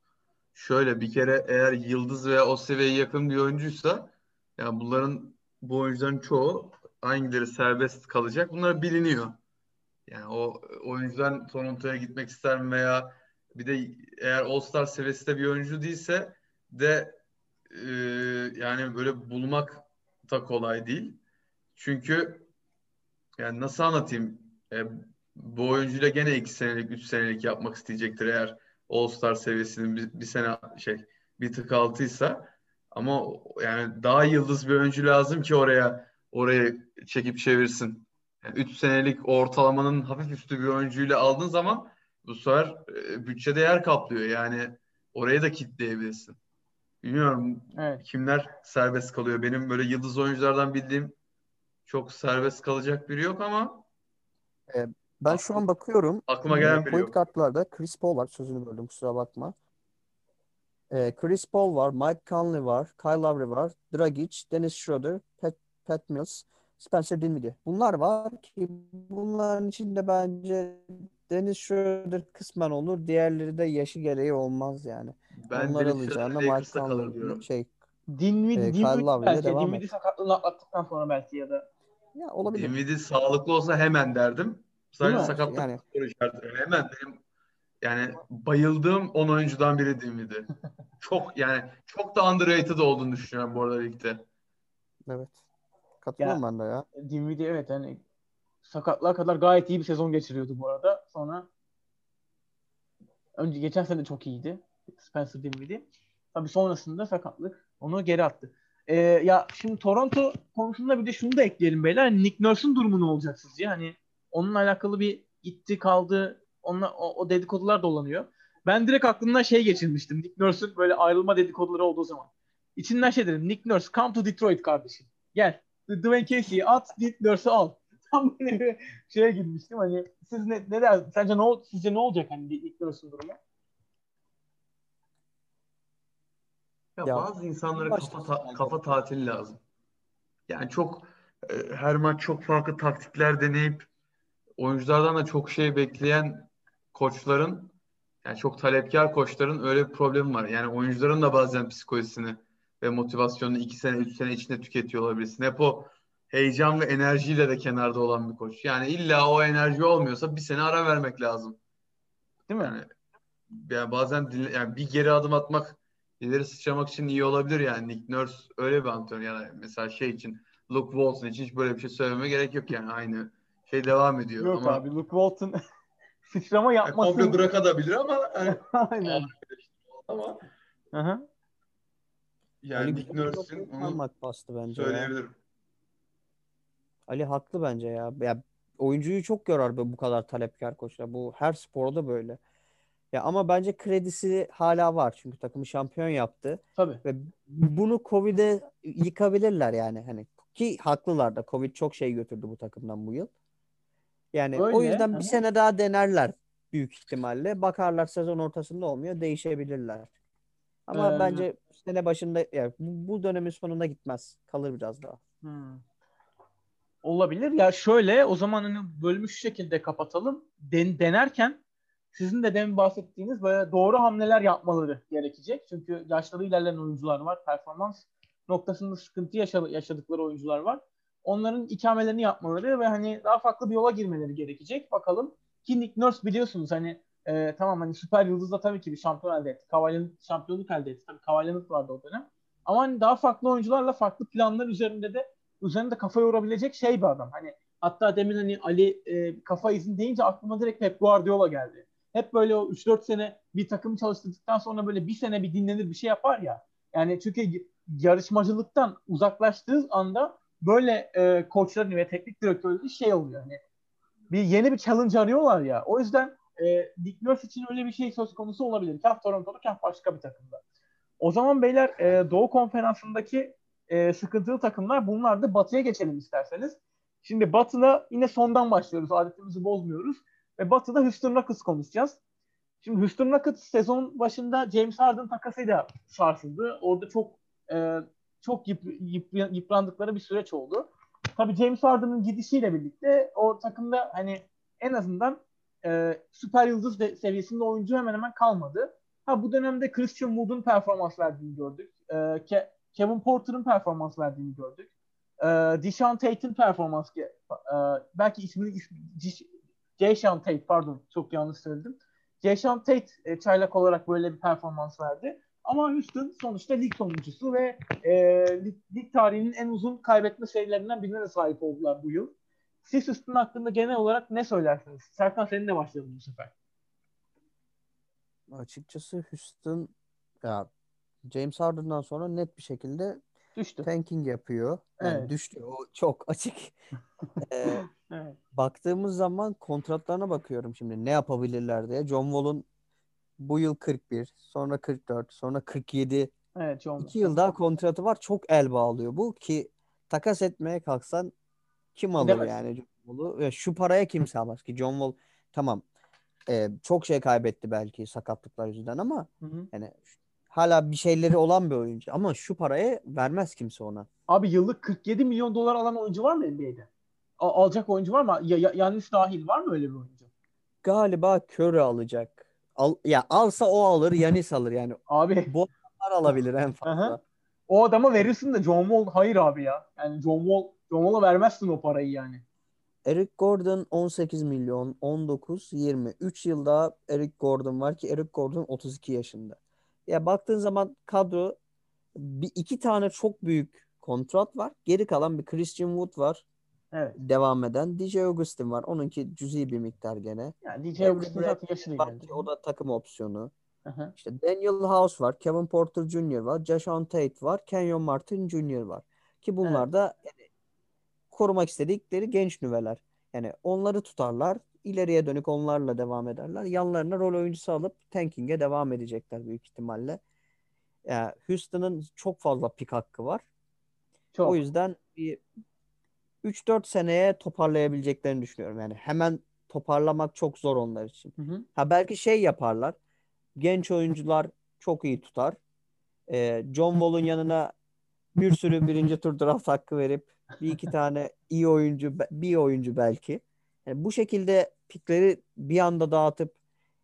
Şöyle bir kere eğer yıldız veya o seviyeye yakın bir oyuncuysa yani bunların bu oyuncuların çoğu hangileri serbest kalacak bunlar biliniyor. Yani o oyuncudan Toronto'ya gitmek ister mi veya bir de eğer All-Star seviyesinde bir oyuncu değilse de e, yani böyle bulmak da kolay değil. Çünkü yani nasıl anlatayım? E, bu oyuncuyla gene iki senelik, üç senelik yapmak isteyecektir eğer All-Star seviyesinin bir, bir sene şey bir tık altıysa. Ama yani daha yıldız bir oyuncu lazım ki oraya oraya çekip çevirsin. Yani 3 senelik ortalamanın hafif üstü bir oyuncuyla aldığın zaman bu sefer e, bütçede yer kaplıyor. Yani oraya da kitleyebilirsin. Bilmiyorum Evet. kimler serbest kalıyor. Benim böyle yıldız oyunculardan bildiğim çok serbest kalacak biri yok ama Ben şu an bakıyorum. aklıma gelen Ee, biri point yok. kartlarda Chris Paul var. Sözünü böldüm kusura bakma. Ee, Chris Paul var. Mike Conley var. Kyle Lowry var. Dragic, Dennis Schroeder, Pat, Pat Mills, Spencer Dinwiddie. Bunlar var ki bunların içinde bence Dennis Schroeder kısmen olur. Diğerleri de yaşı gereği olmaz yani. Ben Onları Dennis alacağına Schroeder Mike Lakers'ta kalır Conley diyorum. şey Dinwiddie, Ee, Kyle Dinwiddie Lowry'le belki. devam Dinwiddie sakatlığını atlattıktan sonra belki ya da. ya olabilir. Dinwiddie sağlıklı olsa hemen derdim. Sadece sakatlık Yani soru işareti. Hemen benim yani bayıldığım 10 oyuncudan biri Dinwiddie. Çok yani çok da underrated olduğunu düşünüyorum bu arada ligde. evet. Katılıyorum ben de ya. Dinwiddie evet hani sakatlığa kadar gayet iyi bir sezon geçiriyordu bu arada. Sonra önce geçen sene de çok iyiydi. Spencer Dinwiddie. Tabii sonrasında sakatlık onu geri attı. Ee, ya şimdi Toronto konusunda bir de şunu da ekleyelim beyler. Hani Nick Nurse'un durumu ne olacak sizce? Hani onunla alakalı bir gitti kaldı. Onunla, o, o dedikodular dolanıyor. Ben direkt aklımdan şey geçirmiştim. Nick Nurse'un böyle ayrılma dedikoduları olduğu zaman. İçinden şey dedim. Nick Nurse come to Detroit kardeşim. Gel. Dwayne Casey'i at, Nick Nurse'u al. Tam böyle bir şeye girmiştim. Hani siz ne, ne der, sence ne, sizce ne olacak hani Nick Nurse'un durumu? Ya, Ya, bazı insanlara kafa ta- kafa tatili lazım. Yani çok e, her maç çok farklı taktikler deneyip oyunculardan da çok şey bekleyen koçların yani çok talepkar koçların öyle bir problemi var. Yani oyuncuların da bazen psikolojisini ve motivasyonunu iki sene, üç sene içinde tüketiyor olabilirsin. Hep o heyecan ve enerjiyle de kenarda olan bir koç. Yani illa o enerji olmuyorsa bir sene ara vermek lazım. Değil mi? Yani, yani bazen dinle- yani bir geri adım atmak ileri sıçramak için iyi olabilir yani. Nick Nurse öyle bir antrenör yani mesela şey için Luke Walton için hiç böyle bir şey söylememe gerek yok yani aynı şey devam ediyor Yok ama abi Luke Walton sıçrama yani yapmasın. komple bırakabilir ama yani, Aynen. ama Aha. yani Ali Nick Nurse'in onu bastı bence ya. söyleyebilirim. Ali haklı bence ya. Ya oyuncuyu çok yorar bu bu kadar talepkar koçlar. Bu her sporda böyle. Ya ama bence kredisi hala var. Çünkü takımı şampiyon yaptı Tabii. ve bunu Covid'e yıkabilirler yani hani ki haklılar da. Covid çok şey götürdü bu takımdan bu yıl. Yani o Öyle, yüzden aha. bir sene daha denerler büyük ihtimalle. Bakarlar sezon ortasında olmuyor, değişebilirler. Ama Ee, bence sene başında ya bu, dönemin sonunda gitmez. Kalır biraz daha. Hmm. Olabilir. Ya şöyle o zaman hani bölümü şu şekilde kapatalım. Den, denerken sizin de demin bahsettiğiniz böyle doğru hamleler yapmaları gerekecek. Çünkü yaşları ilerleyen oyuncular var. Performans noktasında sıkıntı yaşa- yaşadıkları oyuncular var. Onların ikamelerini yapmaları ve hani daha farklı bir yola girmeleri gerekecek. Bakalım. Ki Nick Nurse biliyorsunuz hani e, tamam hani süper yıldızla tabii ki bir şampiyon elde etti. Kavali'nin şampiyonluk elde etti. Tabii Kavali'nin vardı o dönem. Ama hani daha farklı oyuncularla farklı planlar üzerinde de üzerinde kafa yorabilecek şey bir adam. Hani hatta demin hani Ali e, kafa izin deyince aklıma direkt Pep Guardiola geldi. Hep böyle o 3-4 sene bir takım çalıştırdıktan sonra böyle bir sene bir dinlenir bir şey yapar ya. Yani çünkü yarışmacılıktan uzaklaştığı anda böyle e, koçların ve teknik direktörlerin şey oluyor. Hani bir yeni bir challenge arıyorlar ya. O yüzden e, Nick Nurse için öyle bir şey söz konusu olabilir. Kah Toronto'da kah başka bir takımda. O zaman beyler e, Doğu Konferansı'ndaki e, sıkıntılı takımlar bunlar da Batı'ya geçelim isterseniz. Şimdi Batı'da yine sondan başlıyoruz. Adetimizi bozmuyoruz. Ve Batı'da Houston Rockets konuşacağız. Şimdi Houston Rockets sezon başında James Harden takasıyla sarsıldı. Orada çok e, çok yıp, yıp, yıprandıkları bir süreç oldu. Tabii James Harden'ın gidişiyle birlikte o takımda hani en azından e, süper yıldız seviyesinde oyuncu hemen hemen kalmadı. Ha bu dönemde Christian Wood'un performans verdiğini gördük. E, Ke- Kevin Porter'ın performans verdiğini gördük. E, Deshaun Tate'in performans e, belki ismini Jason Tate pardon çok yanlış söyledim. Jason Tate e, çaylak olarak böyle bir performans verdi. Ama Houston sonuçta lig sonuncusu ve e, lig, lig tarihinin en uzun kaybetme serilerinden birine de sahip oldular bu yıl. Siz Houston hakkında genel olarak ne söylersiniz? Serkan seninle başlayalım bu sefer. Açıkçası Houston ya James Harden'dan sonra net bir şekilde düştü. Tanking yapıyor. Yani evet. düştü. O çok açık. ee, evet. Baktığımız zaman kontratlarına bakıyorum şimdi ne yapabilirler diye. John Wall'un bu yıl 41, sonra 44, sonra 47. Evet, John İki yıl daha kontratı var. Çok el bağlıyor bu ki takas etmeye kalksan kim alır Demez. yani John Wall'u? Şu paraya kimse almaz ki John Wall tamam e, çok şey kaybetti belki sakatlıklar yüzünden ama hı hı. yani hala bir şeyleri olan bir oyuncu ama şu paraya vermez kimse ona. Abi yıllık 47 milyon dolar alan oyuncu var mı NBA'de? A- alacak oyuncu var mı? Ya, ya, Yannis dahil var mı öyle bir oyuncu? Galiba Curry alacak. Al, ya alsa o alır, Yanis alır yani. Abi. Bu adamlar alabilir en fazla. Aha. O adama verirsin de John Wall hayır abi ya. Yani John Wall John Wall'a vermezsin o parayı yani. Eric Gordon 18 milyon, 19, 20. 3 yılda Eric Gordon var ki Eric Gordon 32 yaşında. Ya baktığın zaman kadro bir iki tane çok büyük kontrat var. Geri kalan bir Christian Wood var. Evet. Devam eden. DJ Augustin var. Onunki cüzi bir miktar gene. Yani DJ Augustin zaten yaşlı geldi. O da takım opsiyonu. Aha. İşte Daniel House var. Kevin Porter Jr. var. Jason Tate var. Kenyon Martin Jr. var. Ki bunlar evet. da yani, korumak istedikleri genç nüveler. Yani onları tutarlar. ileriye dönük onlarla devam ederler. Yanlarına rol oyuncusu alıp tanking'e devam edecekler büyük ihtimalle. Yani Houston'ın çok fazla pik hakkı var. Çok. O yüzden bir 3-4 seneye toparlayabileceklerini düşünüyorum. Yani hemen toparlamak çok zor onlar için. Hı hı. Ha belki şey yaparlar. Genç oyuncular çok iyi tutar. Ee, John Wall'un yanına bir sürü birinci tur draft hakkı verip bir iki tane iyi oyuncu bir oyuncu belki. Yani bu şekilde pikleri bir anda dağıtıp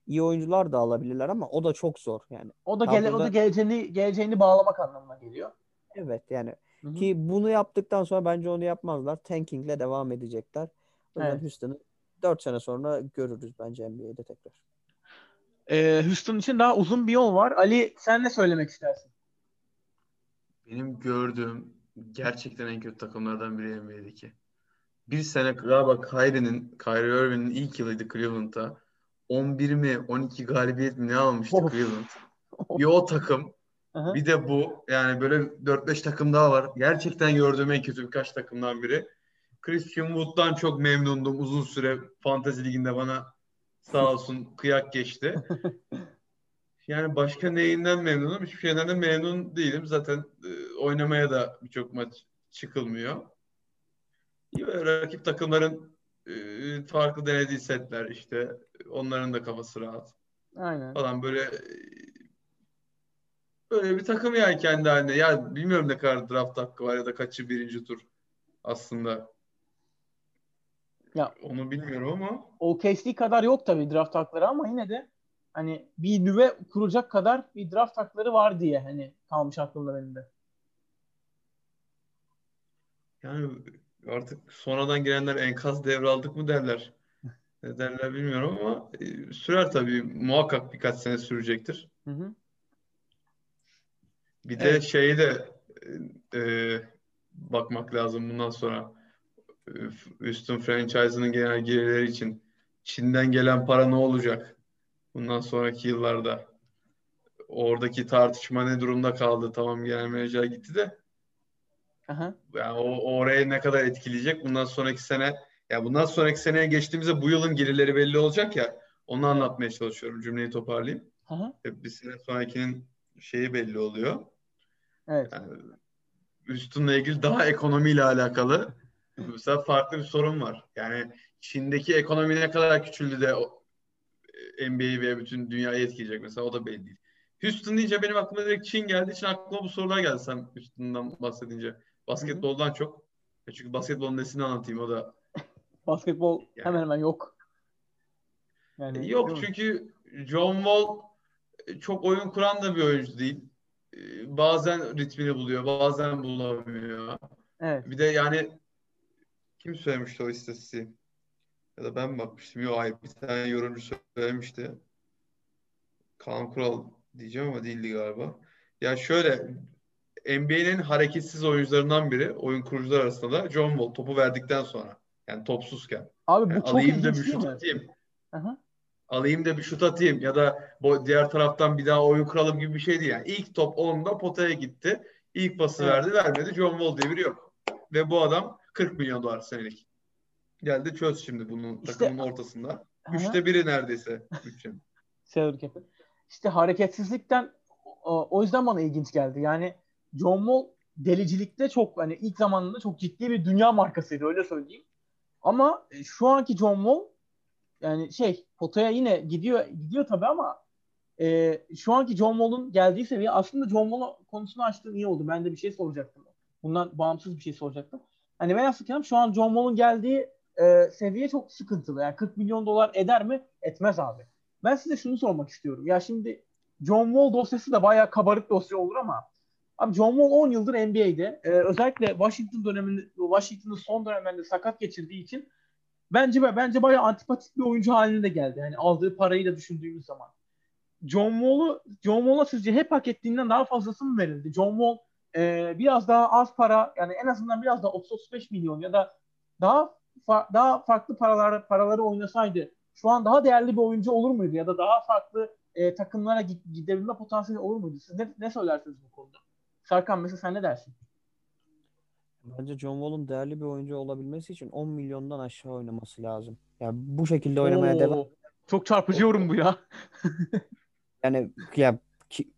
iyi oyuncular da alabilirler ama o da çok zor yani. O da gele, o da geleceğini geleceğini bağlamak anlamına geliyor. Evet yani Hı-hı. ki bunu yaptıktan sonra bence onu yapmazlar. Tankingle devam edecekler. O yüzden evet. Houston'ı 4 sene sonra görürüz bence NBA'de tekrar. Ee, Houston için daha uzun bir yol var. Ali sen ne söylemek istersin? Benim gördüğüm gerçekten en kötü takımlardan biri NBA'deki. Bir sene galiba Kyrie'nin, Kyrie Irving'in ilk yılıydı Cleveland'da. 11 mi 12 galibiyet mi ne almıştı of. Cleveland. Bir o takım Aha. bir de bu yani böyle 4-5 takım daha var. Gerçekten gördüğüm en kötü birkaç takımdan biri. Christian Wood'dan çok memnundum uzun süre Fantasy Ligi'nde bana sağ olsun kıyak geçti. Yani başka neyinden memnunum? Hiçbir şeyden de memnun değilim. Zaten e, oynamaya da birçok maç çıkılmıyor. Böyle rakip takımların e, farklı denediği setler işte onların da kafası rahat. Aynen. Falan böyle e, böyle bir takım yani kendi haline. Ya bilmiyorum ne kadar draft hakkı var ya da kaçı birinci tur aslında. Ya onu bilmiyorum ama. OKC kadar yok tabii draft hakları ama yine de hani bir nüve kuracak kadar bir draft hakları var diye hani kalmış aklımda benim de. Yani artık sonradan girenler enkaz devraldık mı derler. Ne derler bilmiyorum ama e, sürer tabii. Muhakkak birkaç sene sürecektir. Hı hı. Bir evet. de şeyi de e, bakmak lazım bundan sonra. E, üstün franchise'ının genel gelirleri için Çin'den gelen para ne olacak? Bundan sonraki yıllarda. Oradaki tartışma ne durumda kaldı? Tamam genel menajer gitti de Aha. Yani o, oraya ne kadar etkileyecek? Bundan sonraki sene ya bundan sonraki seneye geçtiğimizde bu yılın gelirleri belli olacak ya. Onu anlatmaya çalışıyorum. Cümleyi toparlayayım. Aha. Bir sene sonrakinin şeyi belli oluyor. Evet. Yani üstünle ilgili daha ekonomiyle alakalı mesela farklı bir sorun var. Yani Çin'deki ekonomi ne kadar küçüldü de NBA'yi ve bütün dünyayı etkileyecek mesela o da belli değil. Houston deyince benim aklıma direkt Çin geldi için aklıma bu sorular geldi sen Houston'dan bahsedince. Basketboldan çok. Çünkü basketbolun nesini anlatayım o da. Basketbol yani. hemen hemen yok. Yani Yok çünkü John Wall çok oyun kuran da bir oyuncu değil. Ee, Bazen ritmini buluyor, bazen bulamıyor. Evet. Bir de yani kim söylemişti o istatistiği? Ya da ben bakmıştım? Yok hayır bir tane yorumcu söylemişti. Kaan Kural diyeceğim ama değildi galiba. Ya şöyle NBA'nin hareketsiz oyuncularından biri oyun kurucular arasında da John Wall topu verdikten sonra. Yani topsuzken. Abi bu Yani çok alayım da bir şut atayım. Aha. Alayım da bir şut atayım ya da diğer taraftan bir daha oyun kuralım gibi bir şey değil. Yani ilk top onda potaya gitti. İlk pası Evet. verdi vermedi. John Wall diye biri yok. Ve bu adam 40 milyon dolar senelik. Geldi çöz şimdi bunun İşte- takımın ortasında. Aha. Üçte biri neredeyse bütçenin. Salary cap'i. İşte hareketsizlikten o, o yüzden bana ilginç geldi. Yani John Wall delicilikte çok hani ilk zamanında çok ciddi bir dünya markasıydı öyle söyleyeyim. Ama e, şu anki John Wall yani şey potaya yine gidiyor gidiyor tabii ama e, şu anki John Wall'un geldiği seviye aslında John Wall konusunu açtığın iyi oldu. Ben de bir şey soracaktım. Bundan bağımsız bir şey soracaktım. Hani ben aslında şu an John Wall'un geldiği e, seviye çok sıkıntılı. Yani 40 milyon dolar eder mi? Etmez abi. Ben size şunu sormak istiyorum. Ya şimdi John Wall dosyası da bayağı kabarık dosya olur ama abi John Wall 10 yıldır NBA'de. Ee, özellikle Washington döneminde Washington'ın son dönemlerinde sakat geçirdiği için bence bence bayağı antipatik bir oyuncu haline geldi. Yani aldığı parayı da düşündüğümüz zaman. John Wall'u John Wall'a sizce hep hak ettiğinden daha fazlası mı verildi? John Wall e, biraz daha az para yani en azından biraz daha 30-35 milyon ya da daha fa- daha farklı paralar paraları oynasaydı şu an daha değerli bir oyuncu olur muydu ya da daha farklı e, takımlara gid- gidebilme potansiyeli olur muydu? Siz ne, ne söylersiniz bu konuda? Serkan mesela sen ne dersin? Bence John Wall'un değerli bir oyuncu olabilmesi için 10 milyondan aşağı oynaması lazım. Yani bu şekilde oynamaya Oo, devam. Çok çarpıcı yorum bu ya. Yani ya ki-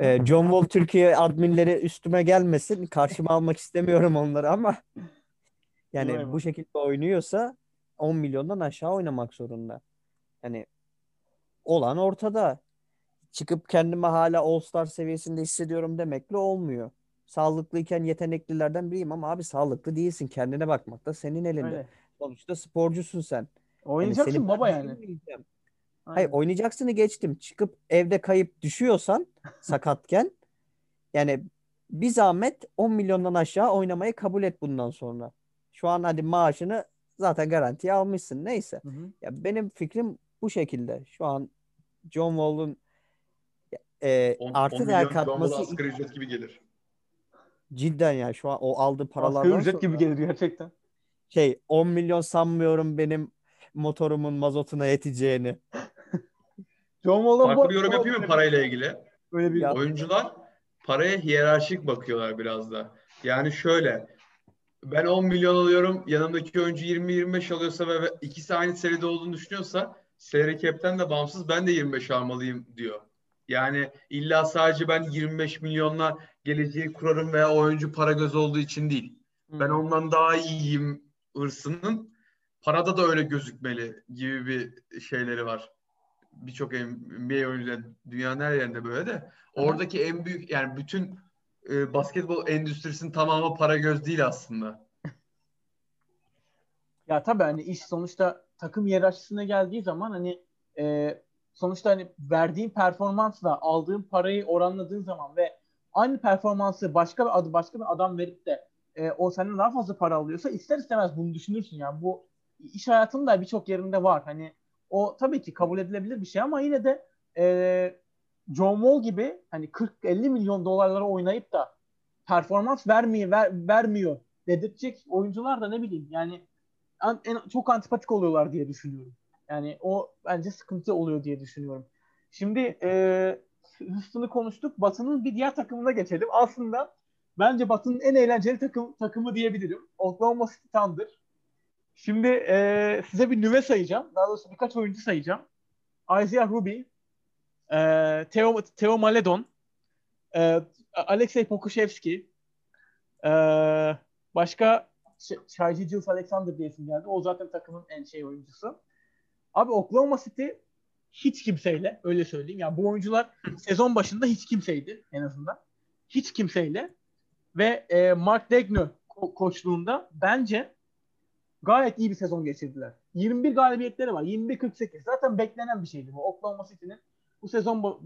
e, John Wall Türkiye adminleri üstüme gelmesin. Karşıma almak istemiyorum onları ama yani bu şekilde oynuyorsa 10 milyondan aşağı oynamak zorunda. Yani olan ortada. Çıkıp kendimi hala All-Star seviyesinde hissediyorum demekle olmuyor. Sağlıklıyken yeteneklilerden biriyim ama abi sağlıklı değilsin. Kendine bakmak da senin elinde. Öyle. Sonuçta sporcusun sen. Yani Oynayacaksın senin baba yani. Aynen. Hayır oynayacaksını geçtim. Çıkıp evde kayıp düşüyorsan sakatken yani bir zahmet 10 milyondan aşağı oynamayı kabul et bundan sonra. Şu an hadi maaşını zaten garantiye almışsın. Neyse. Hı hı. Ya benim fikrim bu şekilde. Şu an John Wall'un e, 10, artı 10 değer katması asgari ücret gibi gelir. Cidden ya şu an o aldığı Asgari paralardan ücret sonra gibi gelir gerçekten. şey 10 milyon sanmıyorum benim motorumun mazotuna yeteceğini. John Wall'dan Farklı bir yorum yapayım mı parayla ilgili? Böyle bir Ya- Oyuncular paraya hiyerarşik bakıyorlar biraz da. Yani şöyle ben 10 milyon alıyorum yanımdaki oyuncu 20-25 alıyorsa ve ikisi aynı seride olduğunu düşünüyorsa salary cap'ten de bağımsız ben de 25 almalıyım diyor. Yani illa sadece ben 25 milyonla geleceği kurarım veya oyuncu para göz olduğu için değil. Ben ondan daha iyiyim hırsının parada da öyle gözükmeli gibi bir şeyleri var. Birçok NBA oyuncuları dünyanın her yerinde böyle de oradaki en büyük yani bütün e, basketbol endüstrisinin tamamı para göz değil aslında. Ya tabii hani iş sonuçta takım hiyerarşisine geldiği zaman hani e, sonuçta hani verdiğin performansla aldığın parayı oranladığın zaman ve aynı performansı başka bir adı başka bir adam verip de e, o senden daha fazla para alıyorsa ister istemez bunu düşünürsün yani bu iş hayatında birçok yerinde var hani o tabii ki kabul edilebilir bir şey ama yine de e, John Wall gibi hani 40-50 milyon dolarlara oynayıp da performans vermiyor ver, vermiyor dedirtecek oyuncular da ne bileyim yani an- en, çok antipatik oluyorlar diye düşünüyorum. Yani o bence sıkıntı oluyor diye düşünüyorum. Şimdi e, Houston'ı konuştuk. Batı'nın bir diğer takımına geçelim. Aslında bence Batı'nın en eğlenceli takım takımı diyebilirim. Oklahoma City Thunder. Şimdi e, size bir nüve sayacağım. Daha doğrusu birkaç oyuncu sayacağım. Isaiah Ruby, e, Theo, Theo Maledon, e, Alexey Pokusevski, e, başka Ş- Shai Gilles Alexander diye isim geldi. O zaten takımın en şey oyuncusu. Abi Oklahoma City hiç kimseyle öyle söyleyeyim. Yani bu oyuncular sezon başında hiç kimseydi en azından. Hiç kimseyle ve e, Mark Degno ko- koçluğunda bence gayet iyi bir sezon geçirdiler. 21 galibiyetleri var. 21-48. Zaten beklenen bir şeydi bu. Oklahoma City'nin bu sezon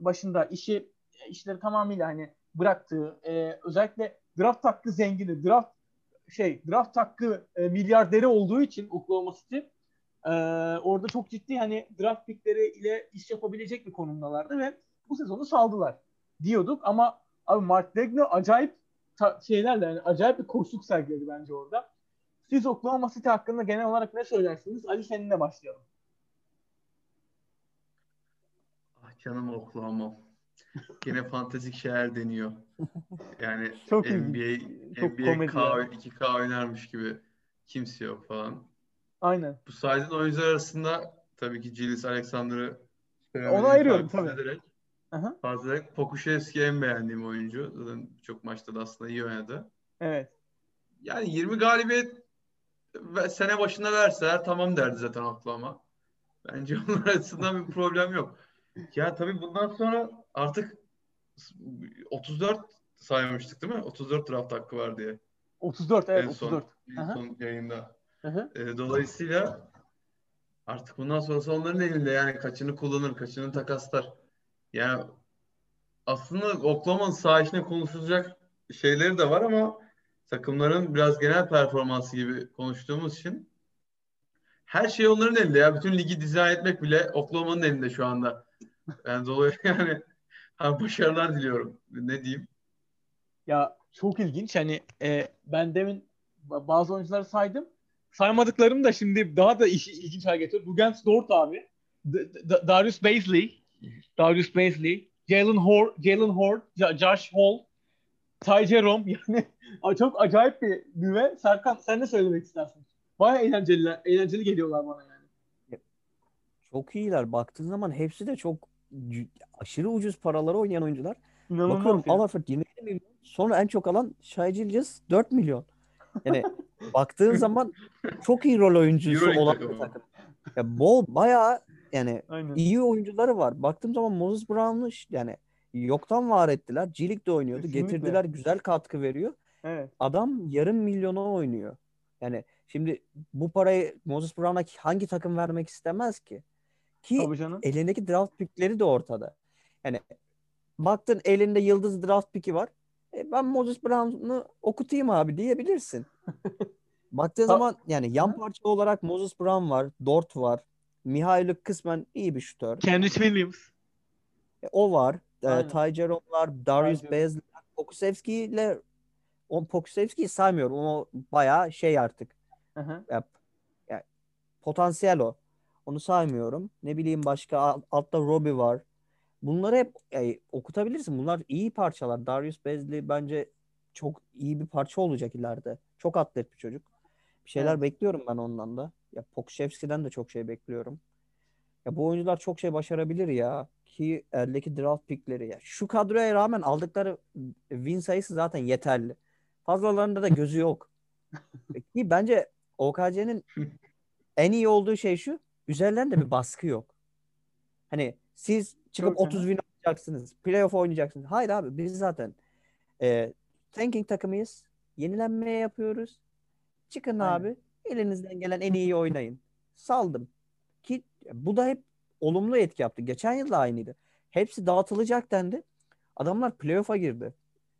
başında işi işleri tamamıyla hani bıraktığı e, özellikle draft hakkı zengini, draft şey draft hakkı e, milyarderi olduğu için Oklahoma City e, orada çok ciddi hani draft pickleri ile iş yapabilecek bir konumdalardı ve bu sezonu saldılar diyorduk ama abi Mark Degner acayip şeylerle yani acayip bir koşluk sergiledi bence orada. Siz Oklahoma City hakkında genel olarak ne söylersiniz? Ali seninle başlayalım. Ah canım Oklahoma. Yine fantastik şeyler deniyor. Yani Çok NBA, Çok NBA K, 2K oynarmış gibi kimse yok falan. Aynen. Bu saydığın oyuncular arasında tabii ki Giles Alexander'ı onu ayırıyorum tabii. Ederek, Aha. fazla Pokuševski en beğendiğim oyuncu. Zaten çok maçta da aslında iyi oynadı. Evet. Yani 20 galibiyet sene başında verseler tamam derdi zaten Oklahoma. Bence onlar açısından bir problem yok. Ya tabii bundan sonra artık 34 saymıştık değil mi? 34 draft hakkı var diye. 34 evet en 34. Son, en son yayında. E, dolayısıyla artık bundan sonrası onların elinde yani kaçını kullanır, kaçını takaslar. Yani aslında Oklahoma'nın sağ içine konuşulacak şeyleri de var ama takımların biraz genel performansı gibi konuştuğumuz için her şey onların elinde ya. Bütün ligi dizayn etmek bile Oklahoma'nın elinde şu anda. Yani dolayısıyla yani ha, başarılar diliyorum. Ne diyeyim? Ya çok ilginç. Hani e, ben demin bazı oyuncuları saydım. Saymadıklarım da şimdi daha da işi, ilginç hale getiriyor. Lugans Dort abi. D- D- Darius Baisley. Darius Baisley. Jalen Hor, Jalen Hort, Josh Hall, Ty Jerome yani çok acayip bir nüve. Serkan sen ne söylemek istersin? Baya eğlenceli, eğlenceli geliyorlar bana yani. Çok iyiler. Baktığın zaman hepsi de çok aşırı ucuz paralara oynayan oyuncular. İnanılmaz Bakıyorum yani. Al Horford 27 milyon. Sonra en çok alan Shai Gilgeous 4 milyon. Yani baktığın zaman çok iyi rol oyuncusu olan bir takım. Ya bol bayağı yani Aynen. iyi oyuncuları var. Baktığım zaman Moses Brown'u yani yoktan var ettiler. G League'de oynuyordu. Kesinlikle. Getirdiler. Güzel katkı veriyor. Evet. Adam yarım milyona oynuyor. Yani şimdi bu parayı Moses Brown'a hangi takım vermek istemez ki? Ki elindeki draft pickleri de ortada. Yani baktın elinde yıldız draft picki var. E, ben Moses Brown'u okutayım abi diyebilirsin. Baktığın zaman yani yan parça olarak Moses Brown var, Dort var. Mihailuk kısmen iyi bir şutör. Kendrick Williams. E, o var. E. Ty Jerome var, Darius Ty Bazley, Pokusevski ile o Pokusevski'yi saymıyorum. O bayağı şey artık. Hı hı. Ya, ya, potansiyel o. Onu saymıyorum. Ne bileyim başka al- altta Robbie var. Bunları hep e, okutabilirsin. Bunlar iyi parçalar. Darius Bazley bence çok iyi bir parça olacak ileride. Çok atlet bir çocuk. Bir şeyler Evet. bekliyorum ben ondan da. Ya Pokusevski'den de çok şey bekliyorum. Ya bu oyuncular çok şey başarabilir ya. Ki eldeki draft pickleri ya. Şu kadroya rağmen aldıkları win sayısı zaten yeterli. Fazlalarında da gözü yok. Ki bence OKC'nin en iyi olduğu şey şu. Üzerlerinde bir baskı yok. Hani siz çıkıp Çok 30 win alacaksınız. Playoff oynayacaksınız. Hayır abi biz zaten e, tanking takımıyız. Yenilenmeye yapıyoruz. Çıkın Aynen. abi. Elinizden gelen en iyi oynayın. Saldım. Ki bu da hep olumlu etki yaptı. Geçen yıl da aynıydı. Hepsi dağıtılacak dendi. Adamlar playoff'a girdi.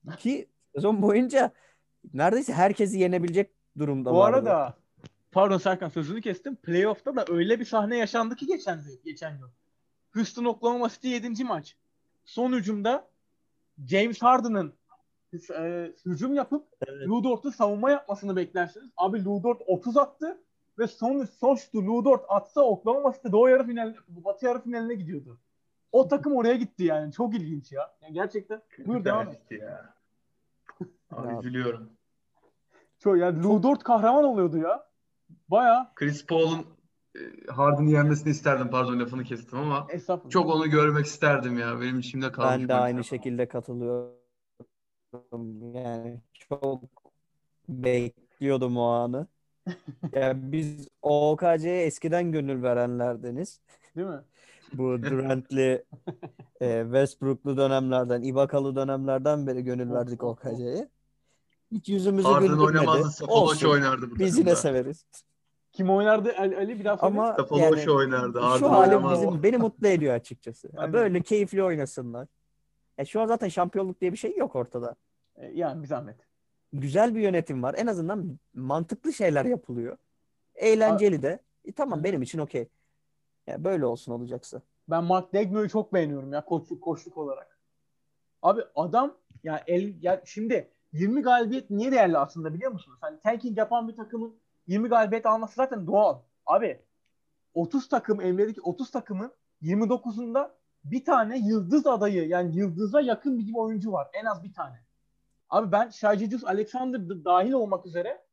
Ki sezon boyunca neredeyse herkesi yenebilecek durumda Bu arada pardon Serkan sözünü kestim. Playoff'ta da öyle bir sahne yaşandı ki geçen geçen yıl. Houston Oklahoma City 7. maç. Son hücumda James Harden'ın e, hücum yapıp Evet. Lou Dort'un savunma yapmasını beklersiniz. Abi Lou Dort 30 attı ve son son şutu Lou Dort atsa Oklahoma City doğu yarı final batı yarı finaline gidiyordu. O takım oraya gitti yani. Çok ilginç ya. Yani gerçekten. Buyur devam et. Ya. Abi üzülüyorum. Çok yani Lou Dort kahraman oluyordu ya. Baya Chris Paul'un Harden'ı yenmesini isterdim. Pardon lafını kestim ama çok onu görmek isterdim ya. Benim içimde kalmış. Ben de aynı şekilde katılıyorum. Yani çok bekliyordum o anı. Ya biz OKC'ye eskiden gönül verenlerdeniz. Değil mi? Bu Durant'li, e, Westbrook'lu dönemlerden, Ibaka'lı dönemlerden beri gönül Of, verdik. OKC'ye. Hiç yüzümüzü Harden güldürmedi. oynamazdı. Sapoloş Olsun. oynardı bu Biz yine severiz. Kim oynardı Ali, Ali bir daha söyle. Ama Sapoloş yani oynardı. Harden şu hali oynamazdı. bizim beni mutlu ediyor açıkçası. Aynen. böyle keyifli oynasınlar. Ya şu an zaten şampiyonluk diye bir şey yok ortada. E, yani bir zahmet. Güzel bir yönetim var. En azından mantıklı şeyler yapılıyor. Eğlenceli de. E, tamam benim için okey. Ya böyle olsun olacaksa. Ben Mark Degno'yu çok beğeniyorum ya koçluk koçluk olarak. Abi adam ya el ya şimdi 20 galibiyet niye değerli aslında biliyor musunuz? Hani tanking yapan bir takımın 20 galibiyet alması zaten doğal. Abi 30 takım NBA'deki 30 takımın 29'unda bir tane yıldız adayı yani yıldıza yakın bir oyuncu var. En az bir tane. Abi ben Gilgeous Alexander da dahil olmak üzere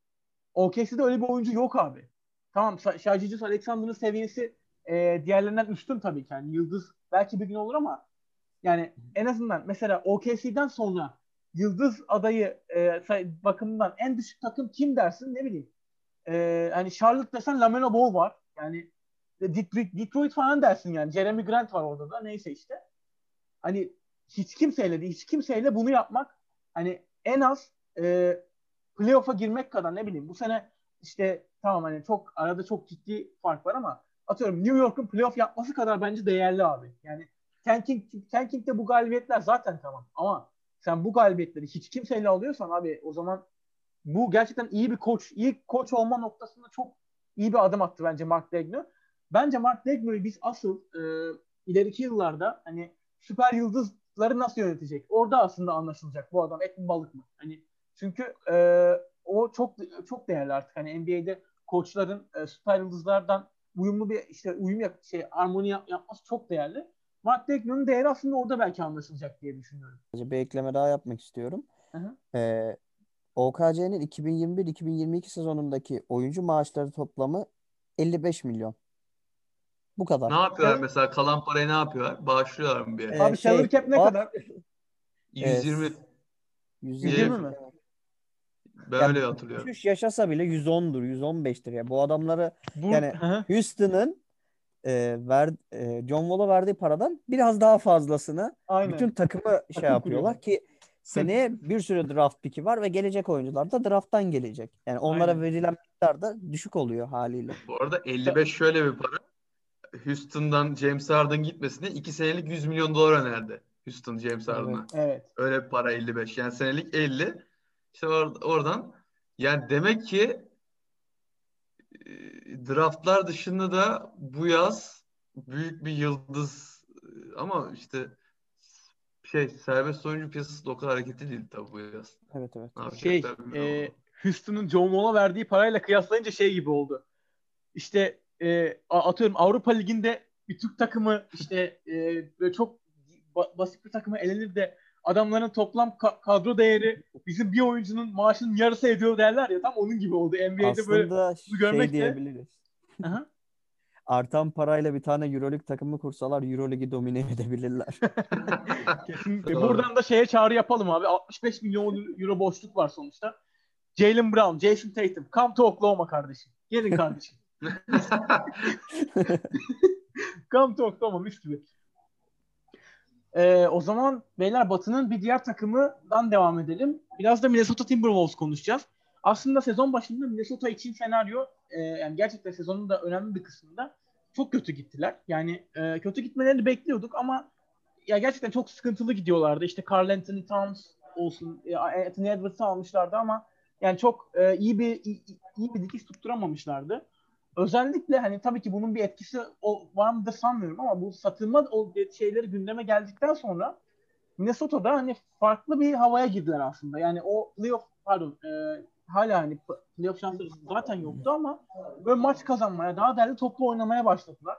OKC'de öyle bir oyuncu yok abi. Tamam Gilgeous Alexander'ın seviyesi e, diğerlerinden üstün tabii ki. Yani yıldız belki bir gün olur ama yani en azından mesela OKC'den sonra yıldız adayı e, bakımından en düşük takım kim dersin ne bileyim. E, hani Charlotte desen Lamelo Ball var. Yani Detroit, Detroit falan dersin yani. Jeremy Grant var orada da. Neyse işte. Hani hiç kimseyle değil, hiç kimseyle bunu yapmak hani en az e, playoff'a girmek kadar ne bileyim bu sene işte tamam hani çok arada çok ciddi fark var ama atıyorum New York'un playoff yapması kadar bence değerli abi. Yani tanking, tanking'de bu galibiyetler zaten tamam ama sen bu galibiyetleri hiç kimseyle alıyorsan abi o zaman bu gerçekten iyi bir koç, iyi koç olma noktasında çok iyi bir adım attı bence Mark Degno. Bence Mark Degno'yu biz asıl e, ileriki yıllarda hani süper yıldızları nasıl yönetecek? Orada aslında anlaşılacak bu adam et mi balık mı? Hani çünkü e, o çok çok değerli artık. Hani NBA'de koçların e, süper yıldızlardan uyumlu bir işte uyum yap, şey armoni yap, yapması çok değerli. Mark Degno'nun değeri aslında orada belki anlaşılacak diye düşünüyorum. Bir ekleme daha yapmak istiyorum. Hı hı. Ee, OKC'nin 2021-2022 sezonundaki oyuncu maaşları toplamı 55 milyon. Bu kadar. Ne yapıyorlar Evet. mesela? Kalan parayı ne yapıyorlar? Bağışlıyorlar mı bir yere? Ee, Abi şey, salary cap ne o- kadar? 120 120 120 mi? ben Ya öyle hatırlıyorum. Düşüş yaşasa bile 110'dur, 115'tir ya. Bu adamları Bu, Yani-. Houston'ın e, ver, e, John Wall'a verdiği paradan biraz daha fazlasını Aynen. bütün takımı şey yapıyorlar ki seneye bir sürü draft pick'i var ve gelecek oyuncular da drafttan gelecek. Yani onlara Aynen. verilen miktar da düşük oluyor haliyle. Bu arada 55 şöyle bir para. Houston'dan James Harden gitmesine 2 senelik 100 milyon dolar önerdi. Houston James Harden'a. Evet. Öyle bir para 55. Yani senelik 50. İşte or- oradan yani demek ki e, draftlar dışında da bu yaz büyük bir yıldız e, ama işte şey serbest oyuncu piyasası da o kadar hareketli değil tabii bu yaz. Evet evet. Ne Şey, e, ama. Houston'un John Wall'a verdiği parayla kıyaslayınca şey gibi oldu. İşte e, atıyorum Avrupa Ligi'nde bir Türk takımı işte e, böyle çok ba- basit bir takıma elenir de adamların toplam ka- kadro değeri bizim bir oyuncunun maaşının yarısı ediyor derler ya tam onun gibi oldu. NBA'de böyle Aslında bunu görmek de- şey diyebiliriz. Aha. Artan parayla bir tane Euroleague takımı kursalar Euroligi domine edebilirler. Kesinlikle. Doğru. Buradan da şeye çağrı yapalım abi. 65 milyon euro boşluk var sonuçta. Jalen Brown, Jason Tatum. Come to Oklahoma kardeşim. Gelin kardeşim. Come to Oklahoma mis gibi. Ee, o zaman beyler Batı'nın bir diğer takımından devam edelim. Biraz da Minnesota Timberwolves konuşacağız. Aslında sezon başında Minnesota için senaryo e, yani gerçekten sezonun da önemli bir kısmında çok kötü gittiler. Yani e, kötü gitmelerini bekliyorduk ama ya gerçekten çok sıkıntılı gidiyorlardı. İşte Carl Anthony Towns olsun, e, Anthony Edwards'ı almışlardı ama yani çok e, iyi bir iyi, iyi bir dikiş tutturamamışlardı. Özellikle hani tabii ki bunun bir etkisi var mıdır sanmıyorum ama bu satılma o şeyleri gündeme geldikten sonra Minnesota'da hani farklı bir havaya girdiler aslında. Yani o playoff pardon e, hala hani playoff şansları zaten yoktu ama böyle maç kazanmaya, daha değerli toplu oynamaya başladılar.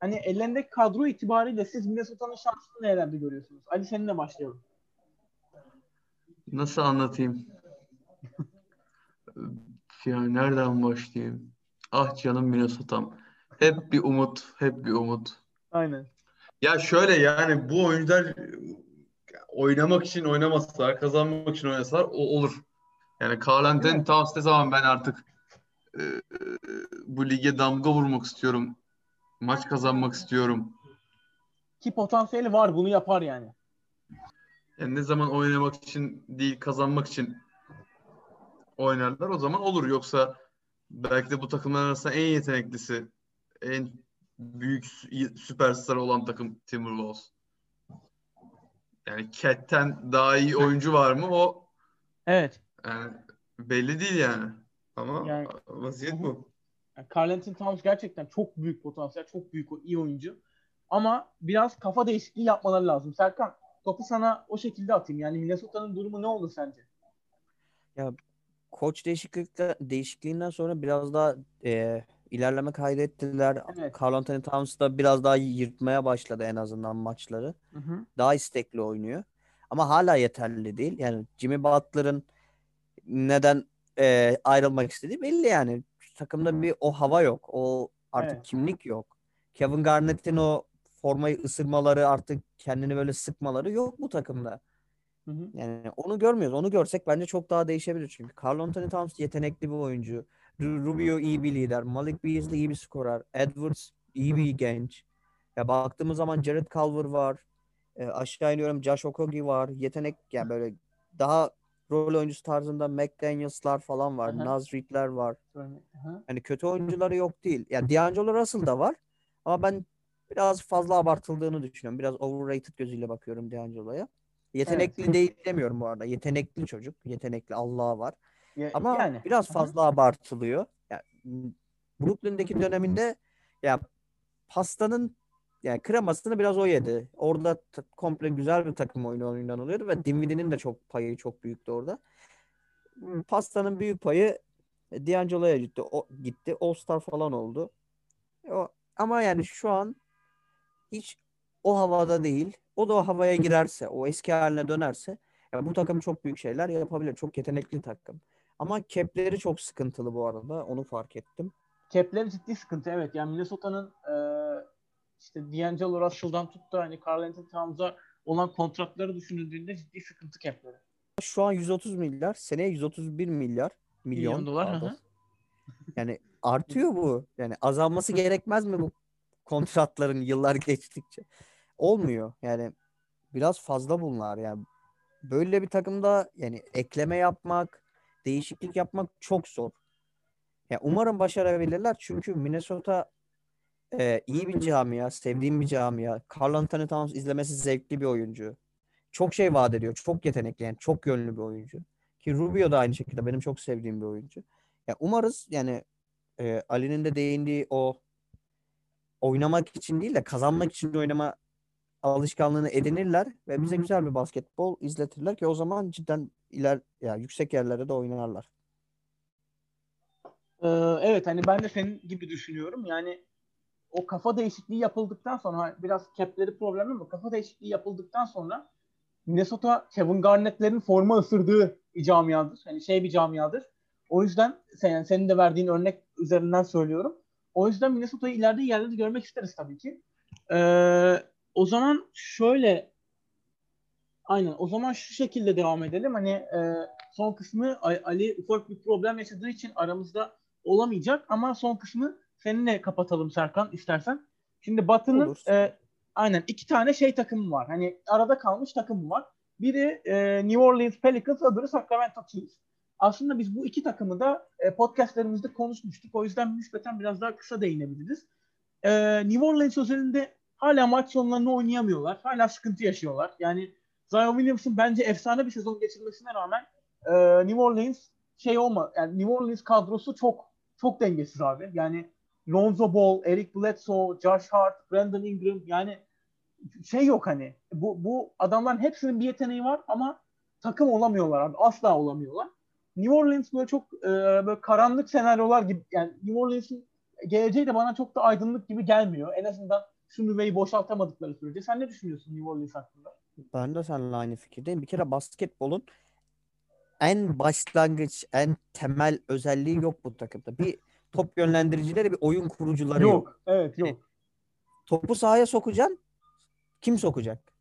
Hani ellerindeki kadro itibariyle siz Minnesota'nın şansını nelerde görüyorsunuz? Ali seninle başlayalım. Nasıl anlatayım? Yani nereden başlayayım? Ah canım Minnesota'm. Hep bir umut, hep bir umut. Aynen. Ya şöyle yani bu oyuncular oynamak için oynamasalar, kazanmak için oynasalar o olur. Yani Değil Anthony? Towns ne zaman ben artık e, e, bu lige damga vurmak istiyorum. Maç kazanmak istiyorum. Ki potansiyeli var bunu yapar yani. Yani ne zaman oynamak için değil kazanmak için oynarlar o zaman olur. Yoksa belki de bu takımların arasında en yeteneklisi, en büyük sü- süperstar olan takım Timberwolves. Yani Cat'ten daha iyi oyuncu var mı? O Evet. Yani belli değil yani. Ama Yani- vaziyet bu. Yani Karl Anthony Towns gerçekten çok büyük potansiyel, çok büyük o iyi oyuncu. Ama biraz kafa değişikliği yapmaları lazım. Serkan, topu sana o şekilde atayım. Yani Minnesota'nın durumu ne olur sence? Koç değişiklikte, değişikliğinden sonra biraz daha e, ilerleme kaydettiler. Evet. Karl Anthony Towns da biraz daha yırtmaya başladı en azından maçları. Hı hı. Daha istekli oynuyor. Ama hala yeterli değil. Yani Jimmy Butler'ın neden e, ayrılmak istediği belli yani. Takımda bir o hava yok. O artık Evet. kimlik yok. Kevin Garnett'in o formayı ısırmaları artık kendini böyle sıkmaları yok bu takımda. Hı hı. Yani onu görmüyoruz. Onu görsek bence çok daha değişebilir çünkü. Karl Anthony Towns yetenekli bir oyuncu. Ru- Rubio iyi bir lider. Malik Beasley iyi bir skorer. Edwards iyi bir genç. Ya baktığımız zaman Jared Culver var. E, aşağı iniyorum Josh Okogie var. Yetenek yani böyle daha rol oyuncusu tarzında McDaniels'lar falan var. Aha. Naz Reid'ler var. Hı. Hani kötü oyuncuları yok değil. Yani D'Angelo Russell da var. Ama ben biraz fazla abartıldığını düşünüyorum. Biraz overrated gözüyle bakıyorum D'Angelo'ya. Yetenekli değil demiyorum bu arada. Yetenekli çocuk. Yetenekli Allah'a var. Ya- Ama yani. biraz fazla abartılıyor. Yani Brooklyn'deki döneminde ya pastanın yani kremasını biraz o yedi. Orada komple güzel bir takım oyunu oynanılıyordu ve Dinwiddie'nin de çok payı çok büyüktü orada. M, Pastanın büyük payı e, D'Angelo'ya gitti. O, gitti. All-Star falan oldu. O, ama yani şu an hiç o havada değil. O da o havaya girerse, o eski haline dönerse ya bu takım çok büyük şeyler yapabilir. Çok yetenekli takım. Ama cap'leri çok sıkıntılı bu arada. Onu fark ettim. Cap'leri ciddi sıkıntı evet. Yani Minnesota'nın e, işte D'Angelo Russell'dan tut da hani Karl Anthony Towns'a olan kontratları düşünüldüğünde ciddi sıkıntı cap'leri. Şu an 130 milyar, seneye 131 milyar milyon, Milyon dolar. Yani artıyor bu. Yani azalması gerekmez mi bu kontratların yıllar geçtikçe? Olmuyor. Yani biraz fazla bunlar yani. Böyle bir takımda yani ekleme yapmak, değişiklik yapmak çok zor. Ya umarım başarabilirler çünkü Minnesota e, iyi bir camia, sevdiğim bir camia. Karl Anthony Towns izlemesi zevkli bir oyuncu. Çok şey vaat ediyor. Çok yetenekli yani çok yönlü bir oyuncu. Ki Rubio da aynı şekilde benim çok sevdiğim bir oyuncu. Ya umarız yani e, Ali'nin de değindiği o oynamak için değil de kazanmak için oynama alışkanlığını edinirler ve bize güzel bir basketbol izletirler ki o zaman cidden iler ya yüksek yerlere de oynarlar. Ee, evet hani ben de senin gibi düşünüyorum. Yani o kafa değişikliği yapıldıktan sonra biraz cap'leri problemli ama kafa değişikliği yapıldıktan sonra Minnesota Kevin Garnett'lerin forma ısırdığı bir camiadır. Hani şey bir camiadır. O yüzden sen, senin de verdiğin örnek üzerinden söylüyorum. O yüzden Minnesota'yı ileride yerlerde görmek isteriz tabii ki. Ee, o zaman şöyle aynen o zaman şu şekilde devam edelim. Hani e, son kısmı Ali ufak bir problem yaşadığı için aramızda olamayacak ama son kısmı seninle kapatalım Serkan istersen. Şimdi Batı'nın Olur. e, aynen iki tane şey takımı var. Hani arada kalmış takım var. Biri e, New Orleans Pelicans, öbürü Sacramento Kings. Aslında biz bu iki takımı da e, podcastlerimizde konuşmuştuk. O yüzden nispeten biraz daha kısa değinebiliriz. E, New Orleans özelinde hala maç sonlarını oynayamıyorlar. Hala sıkıntı yaşıyorlar. Yani Zion Williamson bence efsane bir sezon geçirmesine rağmen e, New Orleans şey olma yani New Orleans kadrosu çok çok dengesiz abi. Yani Lonzo Ball, Eric Bledsoe, Josh Hart, Brandon Ingram yani şey yok hani. Bu bu adamların hepsinin bir yeteneği var ama takım olamıyorlar abi. Asla olamıyorlar. New Orleans böyle çok e, böyle karanlık senaryolar gibi yani New Orleans'in geleceği de bana çok da aydınlık gibi gelmiyor. En azından şu nüveyi boşaltamadıkları sürece. Sen ne düşünüyorsun New Orleans hakkında? Ben de seninle aynı fikirdeyim. Bir kere basketbolun en başlangıç, en temel özelliği yok bu takımda. Bir top yönlendiricileri, bir oyun kurucuları yok. Evet yok. Topu sahaya sokacaksın. Kim sokacak?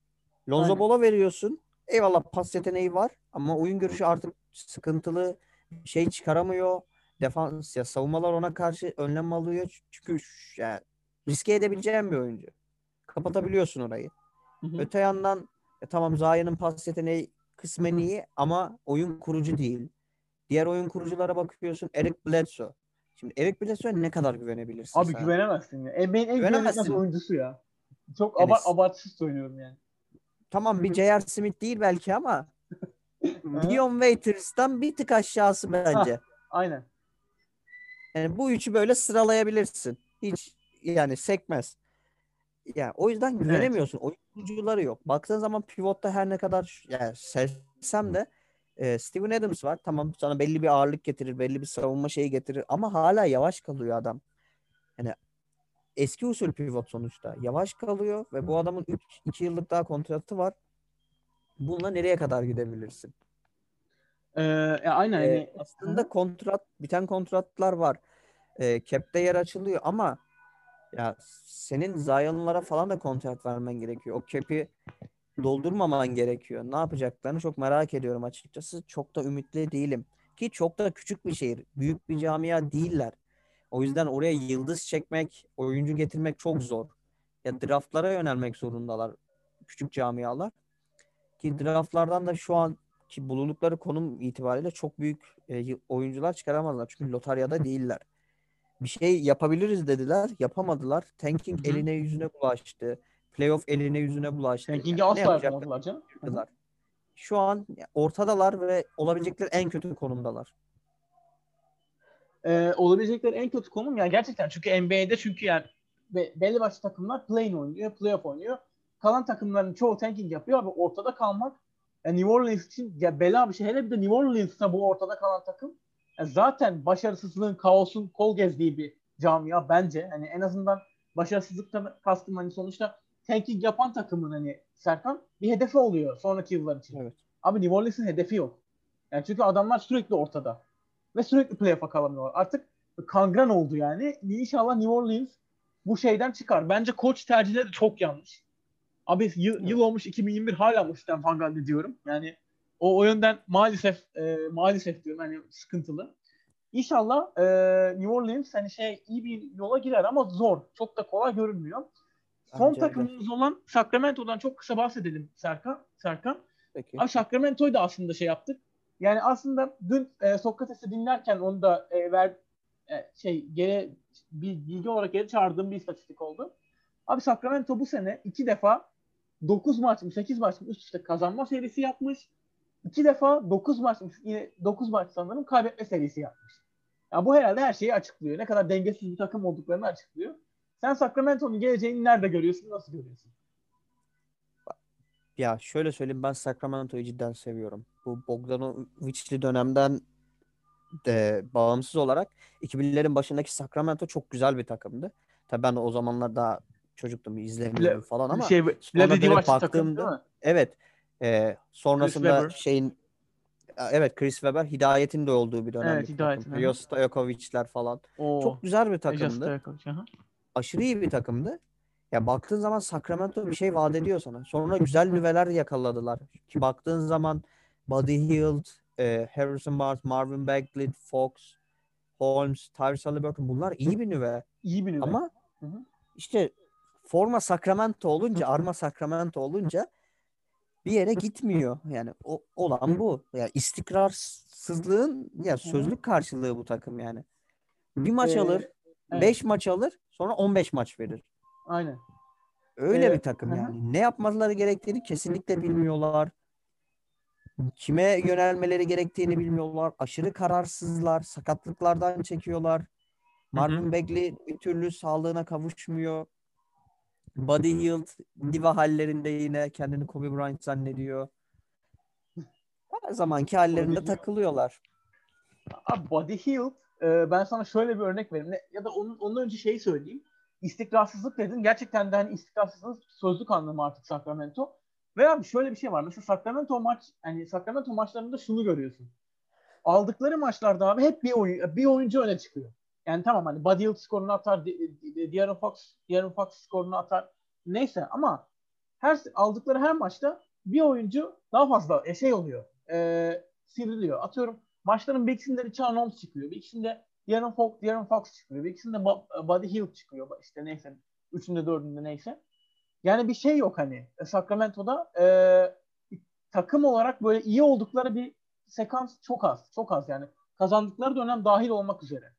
Lonzo Aynen. Ball'a veriyorsun. Eyvallah pas yeteneği var ama oyun görüşü artık sıkıntılı. Şey çıkaramıyor. Defans ya savunmalar ona karşı önlem alıyor. Çünkü ş- ya, riske edebileceğin bir oyuncu. Kapatabiliyorsun orayı. Hı hı. Öte yandan e, tamam Zaya'nın pas yeteneği kısmen iyi ama oyun kurucu değil. Diğer oyun kuruculara bakıyorsun. Eric Bledsoe. Şimdi Eric Bledsoe'ya ne kadar güvenebilirsin Abi sen? güvenemezsin ya. NBA'nin en Güvenemezsin. güvenilmez oyuncusu ya. Çok Yani abart abartısız söylüyorum yani. Tamam bir J.R. Smith değil belki ama Dion Waiters'tan bir tık aşağısı bence. Aynen. Yani bu üçü böyle sıralayabilirsin. Hiç yani sekmez. Yani o yüzden güvenemiyorsun. Oyuncuları yok. Baktığın zaman pivotta her ne kadar yani sevsem de e, Steven Adams var. Tamam sana belli bir ağırlık getirir, belli bir savunma şeyi getirir ama hala yavaş kalıyor adam. Yani eski usul pivot sonuçta. Yavaş kalıyor ve bu adamın 3 2 yıllık daha kontratı var. Bununla nereye kadar gidebilirsin? Ee, ya aynen. Ee, yani, aslında kontrat biten kontratlar var. Ee, cap'te yer açılıyor ama ya senin Zion'lara falan da kontrat vermen gerekiyor. O cap'i doldurmaman gerekiyor. Ne yapacaklarını çok merak ediyorum açıkçası. Çok da ümitli değilim. Ki çok da küçük bir şehir. Büyük bir camia değiller. O yüzden oraya yıldız çekmek, oyuncu getirmek çok zor. Ya draftlara yönelmek zorundalar küçük camialar. Ki draftlardan da şu an ki bulundukları konum itibariyle çok büyük e, oyuncular çıkaramazlar. Çünkü lotaryada değiller. Bir şey yapabiliriz dediler, yapamadılar. Tanking eline yüzüne bulaştı. Playoff eline yüzüne bulaştı. Tanking'i Yani asla yapamadılar canım. Şu an ortadalar ve olabilecekleri en kötü konumdalar. Ee, olabilecekleri en kötü konum yani gerçekten çünkü NBA'de çünkü yani be- belli başlı takımlar play-in oynuyor, playoff oynuyor. Kalan takımların çoğu tanking yapıyor abi ortada kalmak yani New Orleans için ya bela bir şey. Hele bir de New Orleans'ta bu ortada kalan takım yani zaten başarısızlığın, kaosun kol gezdiği bir camia bence. Hani en azından başarısızlıktan kastım hani sonuçta tanking yapan takımın hani Serkan bir hedefi oluyor sonraki yıllar için. Evet. Abi New Orleans'ın hedefi yok. Yani çünkü adamlar sürekli ortada. Ve sürekli playoff'a kalamıyorlar. Artık kangren oldu yani. İnşallah New Orleans bu şeyden çıkar. Bence koç tercihleri çok yanlış. Abi yıl, yıl olmuş 2021 hala mı Stan Van Gundy diyorum. Yani o, o yönden maalesef e, maalesef diyorum hani sıkıntılı. İnşallah e, New Orleans hani şey iyi bir yola girer ama zor. Çok da kolay görünmüyor. Son takımımız olan Sacramento'dan çok kısa bahsedelim Serkan. Serkan. Peki. Abi Sacramento'yu da aslında şey yaptık. Yani aslında dün e, Sokrates'i dinlerken onu da e, ver e, şey geri bir bilgi olarak geri çağırdığım bir istatistik oldu. Abi Sacramento bu sene iki defa 9 maç mı 8 maç mı üst üste kazanma serisi yapmış. İki defa 9 maç mı yine 9 maç sanırım kaybetme serisi yapmış. Ya bu herhalde her şeyi açıklıyor. Ne kadar dengesiz bir takım olduklarını açıklıyor. Sen Sacramento'nun geleceğini nerede görüyorsun? Nasıl görüyorsun? Ya şöyle söyleyeyim ben Sacramento'yu cidden seviyorum. Bu Bogdanovic'li dönemden de bağımsız olarak 2000'lerin başındaki Sacramento çok güzel bir takımdı. Tabii ben o zamanlar daha çocuktum izlemiyordum falan ama şey, sonra böyle takım baktığımda- mi? evet e, sonrasında Weber. şeyin evet Chris Webber Hidayetin de olduğu bir dönem Evet, takım. Hidayet'in. Rio Stojakovic'ler falan. Oo. Çok güzel bir takımdı. Stojakovic. Aşırı iyi bir takımdı. Ya baktığın zaman Sacramento bir şey vaat ediyor sana. Sonra güzel nüveler yakaladılar. Ki baktığın zaman Buddy Hield, e, Harrison Barnes, Marvin Bagley, Fox, Holmes, Tyrese Halliburton bunlar iyi bir nüve. İyi bir nüve. Ama Hı hı. işte forma Sacramento olunca, arma Sacramento olunca bir yere gitmiyor. Yani o, olan bu. Ya istikrarsızlığın ya sözlük karşılığı bu takım yani. Bir maç Ee, alır, evet. 5 maç alır, sonra 15 maç verir. Aynen. Öyle Ee, bir takım yani. Ne yapmaları gerektiğini kesinlikle bilmiyorlar. Kime yönelmeleri gerektiğini bilmiyorlar. Aşırı kararsızlar. Sakatlıklardan çekiyorlar. Marvin Bagley bir türlü sağlığına kavuşmuyor. Buddy Hield diva hallerinde yine kendini Kobe Bryant zannediyor. Her zamanki hallerinde takılıyorlar. Abi Buddy Hield e, ben sana şöyle bir örnek vereyim. Ya da onun, ondan önce şeyi söyleyeyim. İstikrarsızlık dedin. Gerçekten de hani istikrarsızlık sözlük anlamı artık Sacramento. Ve abi şöyle bir şey var. Mesela Sacramento maç hani Sacramento maçlarında şunu görüyorsun. Aldıkları maçlarda abi hep bir oyun bir oyuncu öne çıkıyor. Yani tamam hani Buddy Hield skorunu atar, De'Aaron Fox, De'Aaron Fox skorunu atar. Neyse ama her aldıkları her maçta bir oyuncu daha fazla e, şey oluyor. E, sivriliyor. Atıyorum maçların bir ikisinde Richard Holmes çıkıyor. Bir ikisinde De'Aaron Fox, De'Aaron Fox çıkıyor. Bir ikisinde Buddy Hield çıkıyor. İşte neyse. Üçünde dördünde neyse. Yani bir şey yok hani. E, Sacramento'da e, takım olarak böyle iyi oldukları bir sekans çok az. Çok az yani. kazandıkları dönem dahil olmak üzere.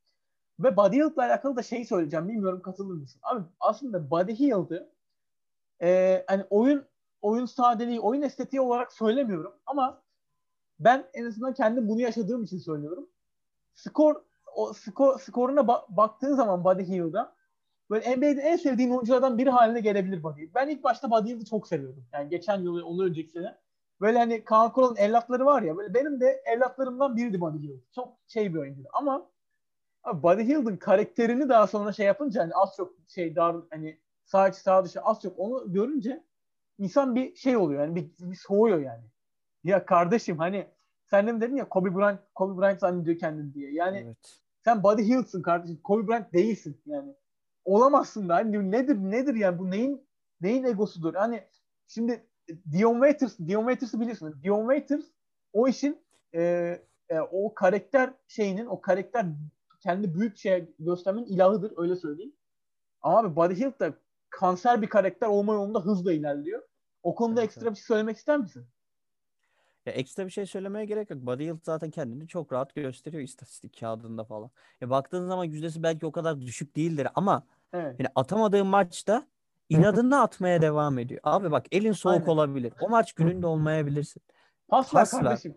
Ve Buddy Hield'la alakalı da şey söyleyeceğim. Bilmiyorum katılır mısın? Abi aslında Buddy Hield'ı e, hani oyun oyun sadeliği, oyun estetiği olarak söylemiyorum ama ben en azından kendim bunu yaşadığım için söylüyorum. Skor o skor skoruna ba- baktığın zaman Buddy Hield'a böyle NBA'de en sevdiğin oyunculardan biri haline gelebilir Buddy. Ben ilk başta Buddy Hield'ı çok seviyordum. Yani geçen yıl onu önceki sene. Böyle hani Kaan Kural'ın evlatları var ya böyle benim de evlatlarımdan biriydi Buddy Hield. Çok şey bir oyuncuydu ama abi Buddy Hield'ın karakterini daha sonra şey yapınca hani az çok şey dar hani sağ içi sağ dışı az çok onu görünce insan bir şey oluyor yani bir, bir soğuyor yani. Ya kardeşim hani sen de dedin ya Kobe Bryant Kobe Bryant zannediyor kendini diye. Yani Evet. sen Buddy Hield'sın kardeşim. Kobe Bryant değilsin yani. Olamazsın da. Hani nedir nedir yani bu neyin neyin egosudur? Hani şimdi Dion Waiters, Dion Waiters'ı biliyorsun. Dion Waiters o işin e, e, o karakter şeyinin, o karakter kendi büyük şey göstermenin ilahıdır öyle söyleyeyim. Ama abi Buddy Hield da kanser bir karakter olma yolunda hızla ilerliyor. O konuda Evet, ekstra bir şey söylemek ister misin? Ya ekstra bir şey söylemeye gerek yok. Buddy Hield zaten kendini çok rahat gösteriyor istatistik kağıdında falan. Ya baktığın zaman yüzdesi belki o kadar düşük değildir ama Evet. yani atamadığı maçta inadına atmaya devam ediyor. Abi bak elin soğuk Aynen. olabilir. O maç gününde olmayabilirsin. Pas ver Pas ver. kardeşim.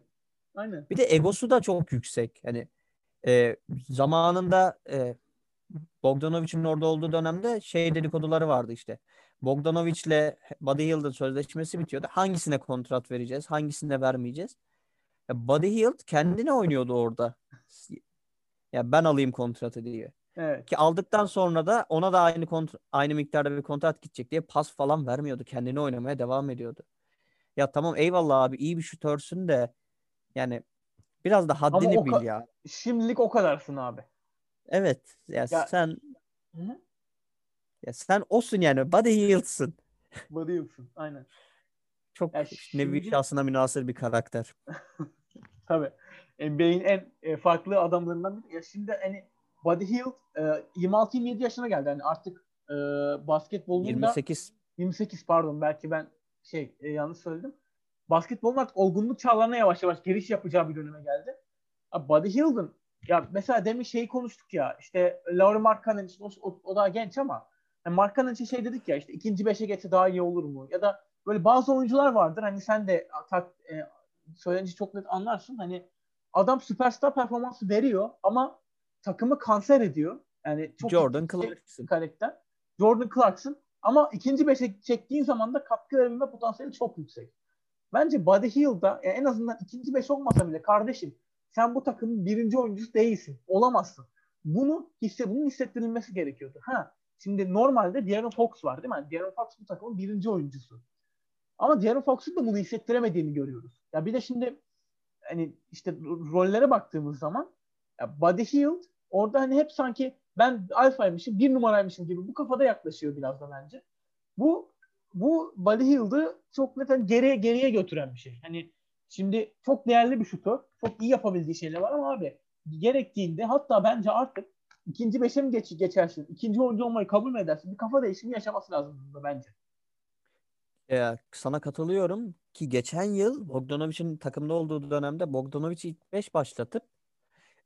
Aynen. Bir de egosu da çok yüksek. Hani e, zamanında e, Bogdanovic'in orada olduğu dönemde şey dedikoduları vardı işte. Bogdanovic'le Buddy Hield'ın sözleşmesi bitiyordu. Hangisine kontrat vereceğiz, hangisine vermeyeceğiz? Ya Buddy Hield kendine oynuyordu orada. Ya ben alayım kontratı diye. Evet. Ki aldıktan sonra da ona da aynı kontr- aynı miktarda bir kontrat gidecek diye pas falan vermiyordu. Kendini oynamaya devam ediyordu. Ya tamam eyvallah abi iyi bir şutörsün de yani biraz da haddini bil ya. Şimdilik o kadarsın abi. Evet. Ya, Ya- sen Hı-hı. Ya sen osun yani. Buddy Hield'sın. Buddy Hield'sın. Aynen. Çok Ya nevi şimdi- şahsına münasır bir karakter. Tabii. NBA'in en e, farklı adamlarından biri. Ya şimdi hani Buddy Hield e, 26-27 yaşına geldi. Yani artık e, basketbolun da 28 28 pardon belki ben şey e, yanlış söyledim. Basketbolun artık olgunluk çağlarına yavaş yavaş giriş yapacağı bir döneme geldi. Abi Buddy Hield'ın ya mesela demin şeyi konuştuk ya işte Laurie Markkanen işte o, o, o daha genç ama yani Markkanen için şey dedik ya işte ikinci beşe geçse daha iyi olur mu? Ya da böyle bazı oyuncular vardır hani sen de tak, e, söylenince çok net anlarsın hani adam süperstar performansı veriyor ama takımı kanser ediyor. Yani çok Jordan Clarkson. karakter. Jordan Clarkson ama ikinci beşe çektiğin zaman da katkı verebilme potansiyeli çok yüksek. Bence Buddy Hield'da e, en azından ikinci beş olmasa bile kardeşim sen bu takımın birinci oyuncusu değilsin. Olamazsın. Bunu hisse, bunun hissettirilmesi gerekiyordu. Ha, şimdi normalde De'Aaron Fox var değil mi? Yani De'Aaron Fox bu takımın birinci oyuncusu. Ama De'Aaron Fox'un da bunu hissettiremediğini görüyoruz. Ya bir de şimdi hani işte rollere baktığımız zaman ya Buddy Hield orada hani hep sanki ben alfaymışım, bir numaraymışım gibi bu kafada yaklaşıyor biraz da bence. Bu bu Buddy Hield'ı çok net hani geriye geriye götüren bir şey. Hani şimdi çok değerli bir şutör. Çok iyi yapabildiği şeyler var ama abi gerektiğinde hatta bence artık ikinci beşe mi geç, geçersin? ikinci oyuncu olmayı kabul mü edersin? Bir kafa değişimi yaşaması lazım bunda bence. Ee, sana katılıyorum ki geçen yıl Bogdanovic'in takımda olduğu dönemde Bogdanovic'i ilk 5 başlatıp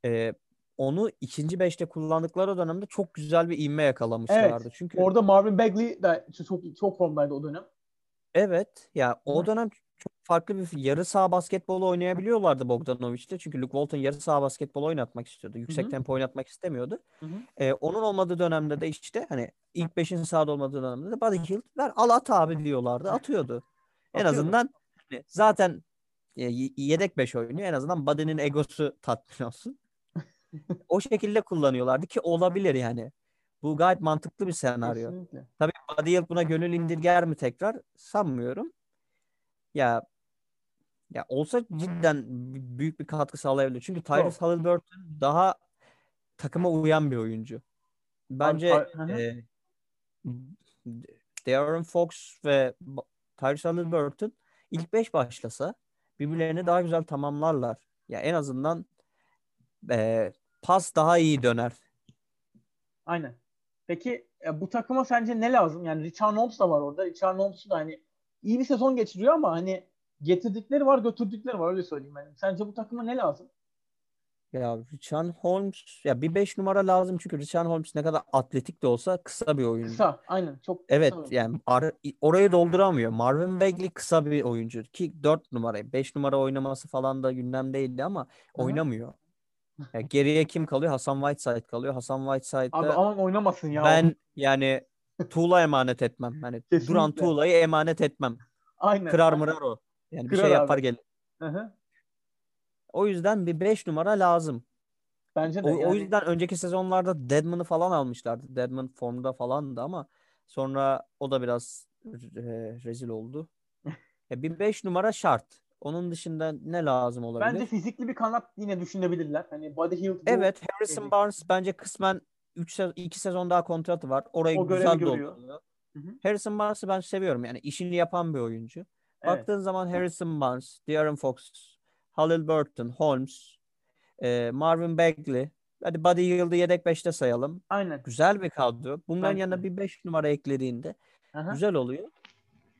e, onu ikinci 5'te kullandıkları dönemde çok güzel bir ivme yakalamışlardı. Çünkü Orada Marvin Bagley de çok çok formdaydı o dönem. evet ya o dönem çok farklı bir yarı saha basketbolu oynayabiliyorlardı Bogdanovic'le. Çünkü Luke Walton yarı saha basketbolu oynatmak istiyordu. Yüksek hı. tempo oynatmak istemiyordu. Hı hı. Ee, onun olmadığı dönemde de işte hani ilk 5'in sahada olmadığı dönemde de Buddy Hield ver al at abi diyorlardı. Atıyordu. En Atıyordu. azından hani zaten e, yedek 5 oynuyor. En azından Buddy'nin egosu tatmin olsun. o şekilde kullanıyorlardı ki olabilir yani. Bu gayet mantıklı bir senaryo. Kesinlikle. Tabii Buddy Hield buna gönül indirger mi tekrar? Sanmıyorum. Ya ya olsa cidden büyük bir katkı sağlayabilir. Çünkü Tyrese Halliburton daha takıma uyan bir oyuncu. Bence Abi, e, De'Aaron Fox ve Tyrese Halliburton ilk 5 başlasa birbirlerini daha güzel tamamlarlar. Ya en azından e, pas daha iyi döner. Aynen. Peki e, bu takıma sence ne lazım? Yani Richard Holmes da var orada. Richard Holmes da hani iyi bir sezon geçiriyor ama hani getirdikleri var götürdükleri var öyle söyleyeyim. Yani. Sence bu takıma ne lazım? Ya Richan Holmes ya bir 5 numara lazım çünkü Richan Holmes ne kadar atletik de olsa kısa bir oyuncu. Kısa aynen çok Evet kısa oyuncu. yani ar- orayı dolduramıyor. Marvin Bagley kısa bir oyuncu ki 4 numara 5 numara oynaması falan da gündemdeydi ama Hı hı. oynamıyor. Ya geriye kim kalıyor? Hasan Whiteside kalıyor. Hasan Abi Whiteside'da aman oynamasın ya. ben yani Tuğla emanet etmem. Duran Kesinlikle. Tuğla'yı emanet etmem. aynen. Kırar mırar o. Yani bir Kırar şey abi. yapar gelir. Hı hı. O yüzden bir 5 numara lazım. Bence de O, o yani. yüzden önceki sezonlarda Deadman'ı falan almışlardı. Deadman formda falandı ama sonra o da biraz re- rezil oldu. Ya bir 5 numara şart. Onun dışında ne lazım olabilir? Bence fizikli bir kanat yine düşünebilirler. Hani Body bu Evet, Harrison şey- Barnes bence kısmen 3 2 sezon daha kontratı var. Orayı O güzel dolduruyor. Harrison Barnes'ı ben seviyorum. Yani işini yapan bir oyuncu. Evet. Baktığın zaman Harrison Barnes, De'Aaron Fox, Halil Burton, Holmes, e, Marvin Bagley. Hadi Buddy Hield'ı yedek 5'te sayalım. Aynen. Güzel bir kadro. Bunların Bence yanına bir 5 numara eklediğinde Aha. güzel oluyor.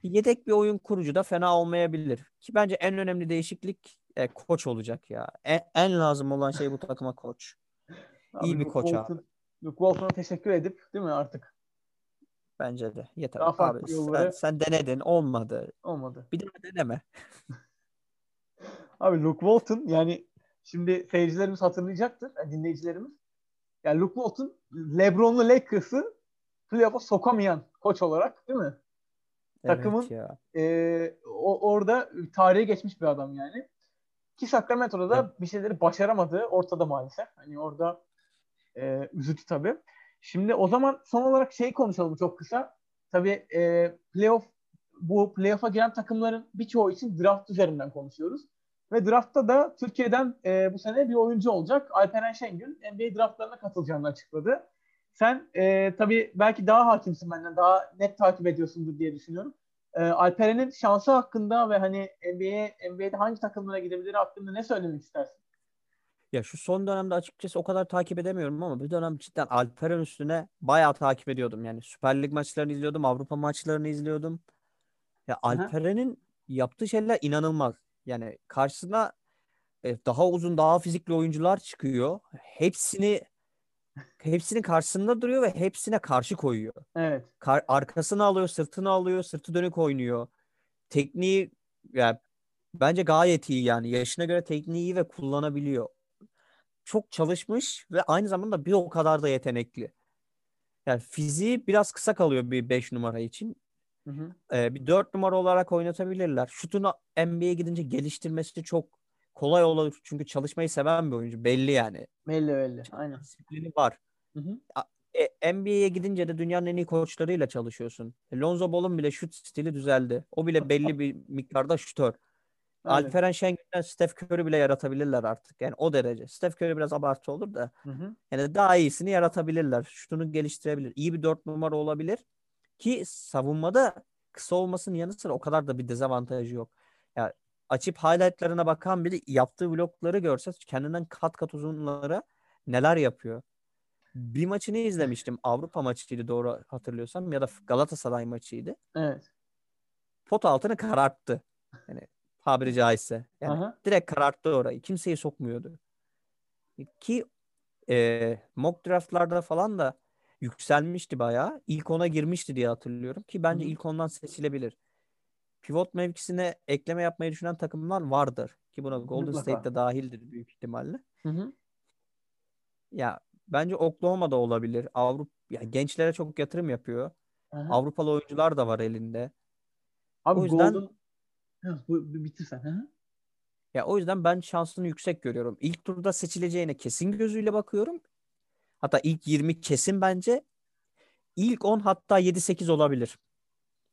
Yedek bir oyun kurucu da fena olmayabilir. Ki bence en önemli değişiklik e, koç olacak ya. En, en lazım olan şey bu takıma koç. Abi iyi bir koç abi. Luke Walton'a teşekkür edip değil mi artık? Bence de. Yeter. Daha Abi sen, sen denedin olmadı. Olmadı. Bir daha deneme. Abi Luke Walton yani şimdi seyircilerimiz hatırlayacaktır, yani dinleyicilerimiz. Yani Luke Walton LeBron'lu Lakers'ı playoff'a sokamayan koç olarak değil mi? Takımın- Evet ya. Ee, o, orada tarihe geçmiş bir adam yani. Ki Sacramento'da da Evet. bir şeyleri başaramadığı ortada maalesef. Hani orada e, üzücü tabii. Şimdi o zaman son olarak şey konuşalım çok kısa. Tabii e, playoff bu playoff'a giren takımların birçoğu için draft üzerinden konuşuyoruz. Ve draftta da Türkiye'den e, bu sene bir oyuncu olacak. Alperen Şengün NBA draftlarına katılacağını açıkladı. Sen e, tabii belki daha hakimsin benden, daha net takip ediyorsundur diye düşünüyorum. E, Alperen'in şansı hakkında ve hani NBA'ye NBA'de hangi takımlara gidebilir hakkında ne söylemek istersin? Ya şu son dönemde açıkçası o kadar takip edemiyorum ama bir dönem cidden Alperen üstüne bayağı takip ediyordum. Yani Süper Lig maçlarını izliyordum, Avrupa maçlarını izliyordum. Ya Alperen'in yaptığı şeyler inanılmaz. Yani karşısına e, daha uzun, daha fizikli oyuncular çıkıyor. Hepsini hepsinin karşısında duruyor ve hepsine karşı koyuyor. Evet. Kar- arkasını alıyor, sırtını alıyor, sırtı dönük oynuyor. Tekniği ya bence gayet iyi yani. Yaşına göre tekniği iyi ve kullanabiliyor. Çok çalışmış ve aynı zamanda bir o kadar da yetenekli. Yani fiziği biraz kısa kalıyor bir 5 numara için. Hı hı. Ee, bir 4 numara olarak oynatabilirler. Şutunu NBA'ye gidince geliştirmesi çok kolay olur. Çünkü çalışmayı seven bir oyuncu. Belli yani. Belli belli. Aynen. Disiplini var. Hı hı. E, NBA'ye gidince de dünyanın en iyi koçlarıyla çalışıyorsun. E, Lonzo Ball'un bile şut stili düzeldi. O bile belli bir miktarda şutör. Aynen. Alperen Şengün'den Steph Curry bile yaratabilirler artık. Yani o derece. Steph Curry biraz abartı olur da. Hı hı. Yani daha iyisini yaratabilirler. Şutunu geliştirebilir. İyi bir dört numara olabilir. Ki savunmada kısa olmasının yanı sıra o kadar da bir dezavantajı yok. Ya açıp highlightlarına bakan biri yaptığı blokları görse kendinden kat kat uzunlara neler yapıyor. Bir maçını izlemiştim. Avrupa maçıydı doğru hatırlıyorsam ya da Galatasaray maçıydı. Evet. Pot altını kararttı. Yani tabiri caizse. Yani Aha. direkt kararttı orayı. Kimseyi sokmuyordu. Ki e, mock draftlarda falan da yükselmişti bayağı. İlk ona girmişti diye hatırlıyorum ki bence Hı hı. ilk ondan seçilebilir. Pivot mevkisine ekleme yapmayı düşünen takımlar vardır. Ki buna Golden Mutlaka. State de dahildir büyük ihtimalle. Hı hı. Ya bence Oklahoma'da olabilir. Avrupa ya gençlere çok yatırım yapıyor. Aha. Avrupalı oyuncular da var elinde. Abi o yüzden- Golden... Ha, bu, bu- bitir sen. Hı hı. Ya o yüzden ben şansını yüksek görüyorum. İlk turda seçileceğine kesin gözüyle bakıyorum. Hatta ilk 20 kesin bence. İlk 10 hatta 7-8 olabilir.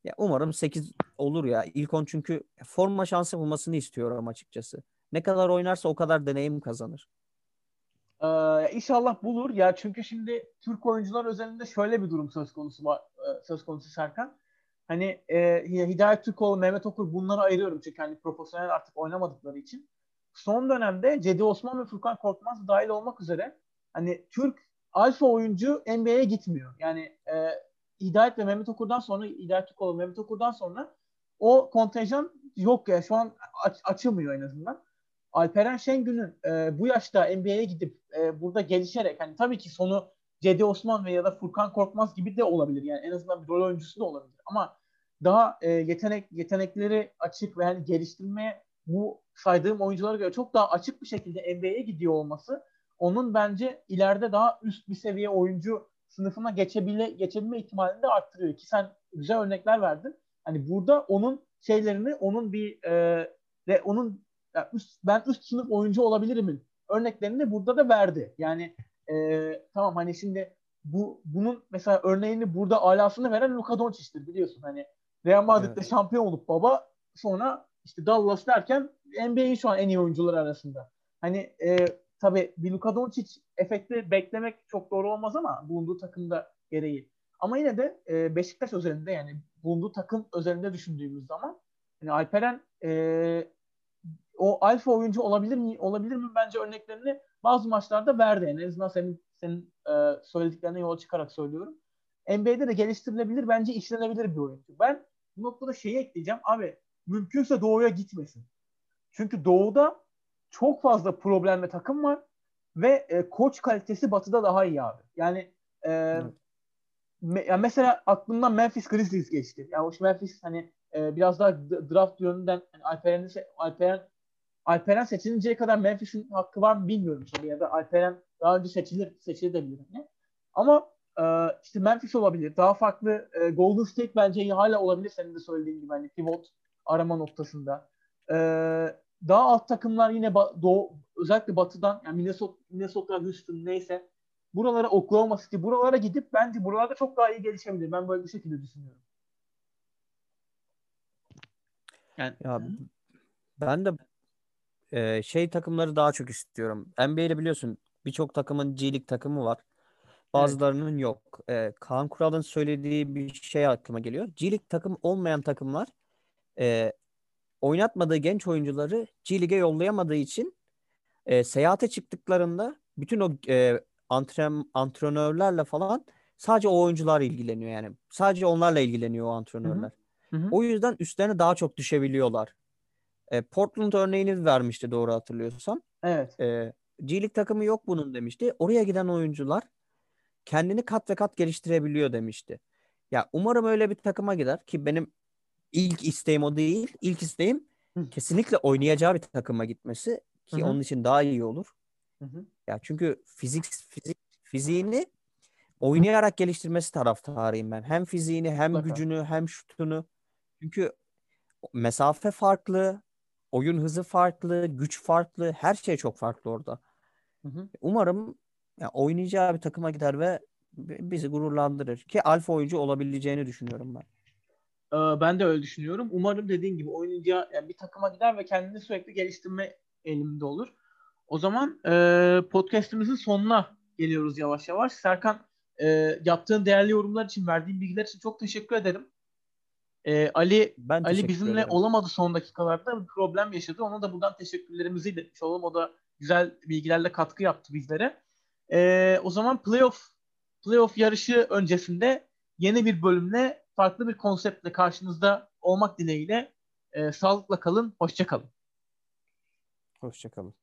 Ya umarım 8 olur ya. İlk 10 çünkü forma şansı bulmasını istiyorum açıkçası. Ne kadar oynarsa o kadar deneyim kazanır. Ee, inşallah bulur. Ya çünkü şimdi Türk oyuncular özelinde şöyle bir durum söz konusu var, e, söz konusu Serkan. Hani e, Hidayet Türkoğlu, Mehmet Okur bunları ayırıyorum çünkü hani profesyonel artık oynamadıkları için. Son dönemde Cedi Osman ve Furkan Korkmaz dahil olmak üzere hani Türk alfa oyuncu NBA'ye gitmiyor. Yani e, Hidayet ve Mehmet Okur'dan sonra Hidayet Türkoğlu, Mehmet Okur'dan sonra o kontenjan yok ya şu an aç- açılmıyor en azından. Alperen Şengün'ün e, bu yaşta NBA'ye gidip e, burada gelişerek hani tabii ki sonu Cedi Osman ve ya da Furkan Korkmaz gibi de olabilir. Yani en azından bir rol oyuncusu da olabilir. Ama daha e, yetenek yetenekleri açık ve hani geliştirmeye bu saydığım oyunculara göre çok daha açık bir şekilde NBA'ye gidiyor olması onun bence ileride daha üst bir seviye oyuncu sınıfına geçebile geçebilme ihtimalini de arttırıyor ki sen güzel örnekler verdin. Hani burada onun şeylerini onun bir e, ve onun yani üst, ben üst sınıf oyuncu olabilirim örneklerini burada da verdi. Yani e, tamam hani şimdi bu bunun mesela örneğini burada alasını veren Luka Doncic'tir biliyorsun. Hani Real Madrid'de evet. şampiyon olup baba sonra işte Dallas derken NBA'in şu an en iyi oyuncuları arasında. Hani e, tabii bir Luka Doncic efekti beklemek çok doğru olmaz ama bulunduğu takımda gereği. Ama yine de e, Beşiktaş özelinde yani bulunduğu takım özelinde düşündüğümüz zaman yani Alperen e, o alfa oyuncu olabilir mi olabilir mi bence örneklerini bazı maçlarda verdi. Yani en azından senin senin e, söylediklerine yola çıkarak söylüyorum. NBA'de de geliştirilebilir bence işlenebilir bir oyuncu. Ben bu noktada şeyi ekleyeceğim. Abi mümkünse doğuya gitmesin. Çünkü doğuda çok fazla problemli takım var ve e, koç kalitesi batıda daha iyi abi. Yani e, evet. me, yani mesela aklımdan Memphis Grizzlies geçti. Yani o Memphis hani e, biraz daha draft yönünden yani Alperen'in Alperen Alperen seçilinceye kadar Memphis'in hakkı var mı bilmiyorum tabii ya da Alperen daha önce seçilir seçilebilir hani. Ama e, işte Memphis olabilir. Daha farklı e, Golden State bence hala olabilir senin de söylediğin gibi hani pivot arama noktasında. E, daha alt takımlar yine ba- doğu, özellikle batıdan yani Minnesota, Minnesota, Houston neyse buralara Oklahoma City buralara gidip bence buralarda çok daha iyi gelişebilir. Ben böyle bir şekilde düşünüyorum. Yani ya ben de e, şey takımları daha çok istiyorum. NBA'de biliyorsun birçok takımın G League takımı var. Bazılarının yok. E, Kaan Kural'ın söylediği bir şey aklıma geliyor. G League takım olmayan takımlar e, oynatmadığı genç oyuncuları League'e yollayamadığı için e, seyahate çıktıklarında bütün o e, antren, antrenörlerle falan sadece o oyuncular ilgileniyor yani. Sadece onlarla ilgileniyor o antrenörler. Hı hı. O yüzden üstlerine daha çok düşebiliyorlar. E, Portland örneğini vermişti doğru hatırlıyorsam. Evet. E, G League takımı yok bunun demişti. Oraya giden oyuncular kendini kat ve kat geliştirebiliyor demişti. Ya umarım öyle bir takıma gider ki benim ilk isteğim o değil. İlk isteğim Hı. kesinlikle oynayacağı bir takıma gitmesi ki Hı-hı. onun için daha iyi olur. Hı-hı. Ya çünkü fizik fizik fiziğini oynayarak geliştirmesi taraftarıyım ben. Hem fiziğini hem Mutlaka. gücünü hem şutunu. Çünkü mesafe farklı, oyun hızı farklı, güç farklı, her şey çok farklı orada. Hı hı. Umarım ya, oynayacağı bir takıma gider ve bizi gururlandırır. Ki alfa oyuncu olabileceğini düşünüyorum ben. Ee, ben de öyle düşünüyorum. Umarım dediğin gibi oynayacağı yani bir takıma gider ve kendini sürekli geliştirme elimde olur. O zaman e, podcastimizin sonuna geliyoruz yavaş yavaş. Serkan e, yaptığın değerli yorumlar için, verdiğin bilgiler için çok teşekkür ederim. E, Ali ben Ali bizimle ederim. olamadı son dakikalarda bir problem yaşadı. Ona da buradan teşekkürlerimizi iletmiş olalım. O da güzel bilgilerle katkı yaptı bizlere. E, o zaman playoff playoff yarışı öncesinde yeni bir bölümle farklı bir konseptle karşınızda olmak dileğiyle e, sağlıkla kalın, hoşça kalın. Hoşça kalın.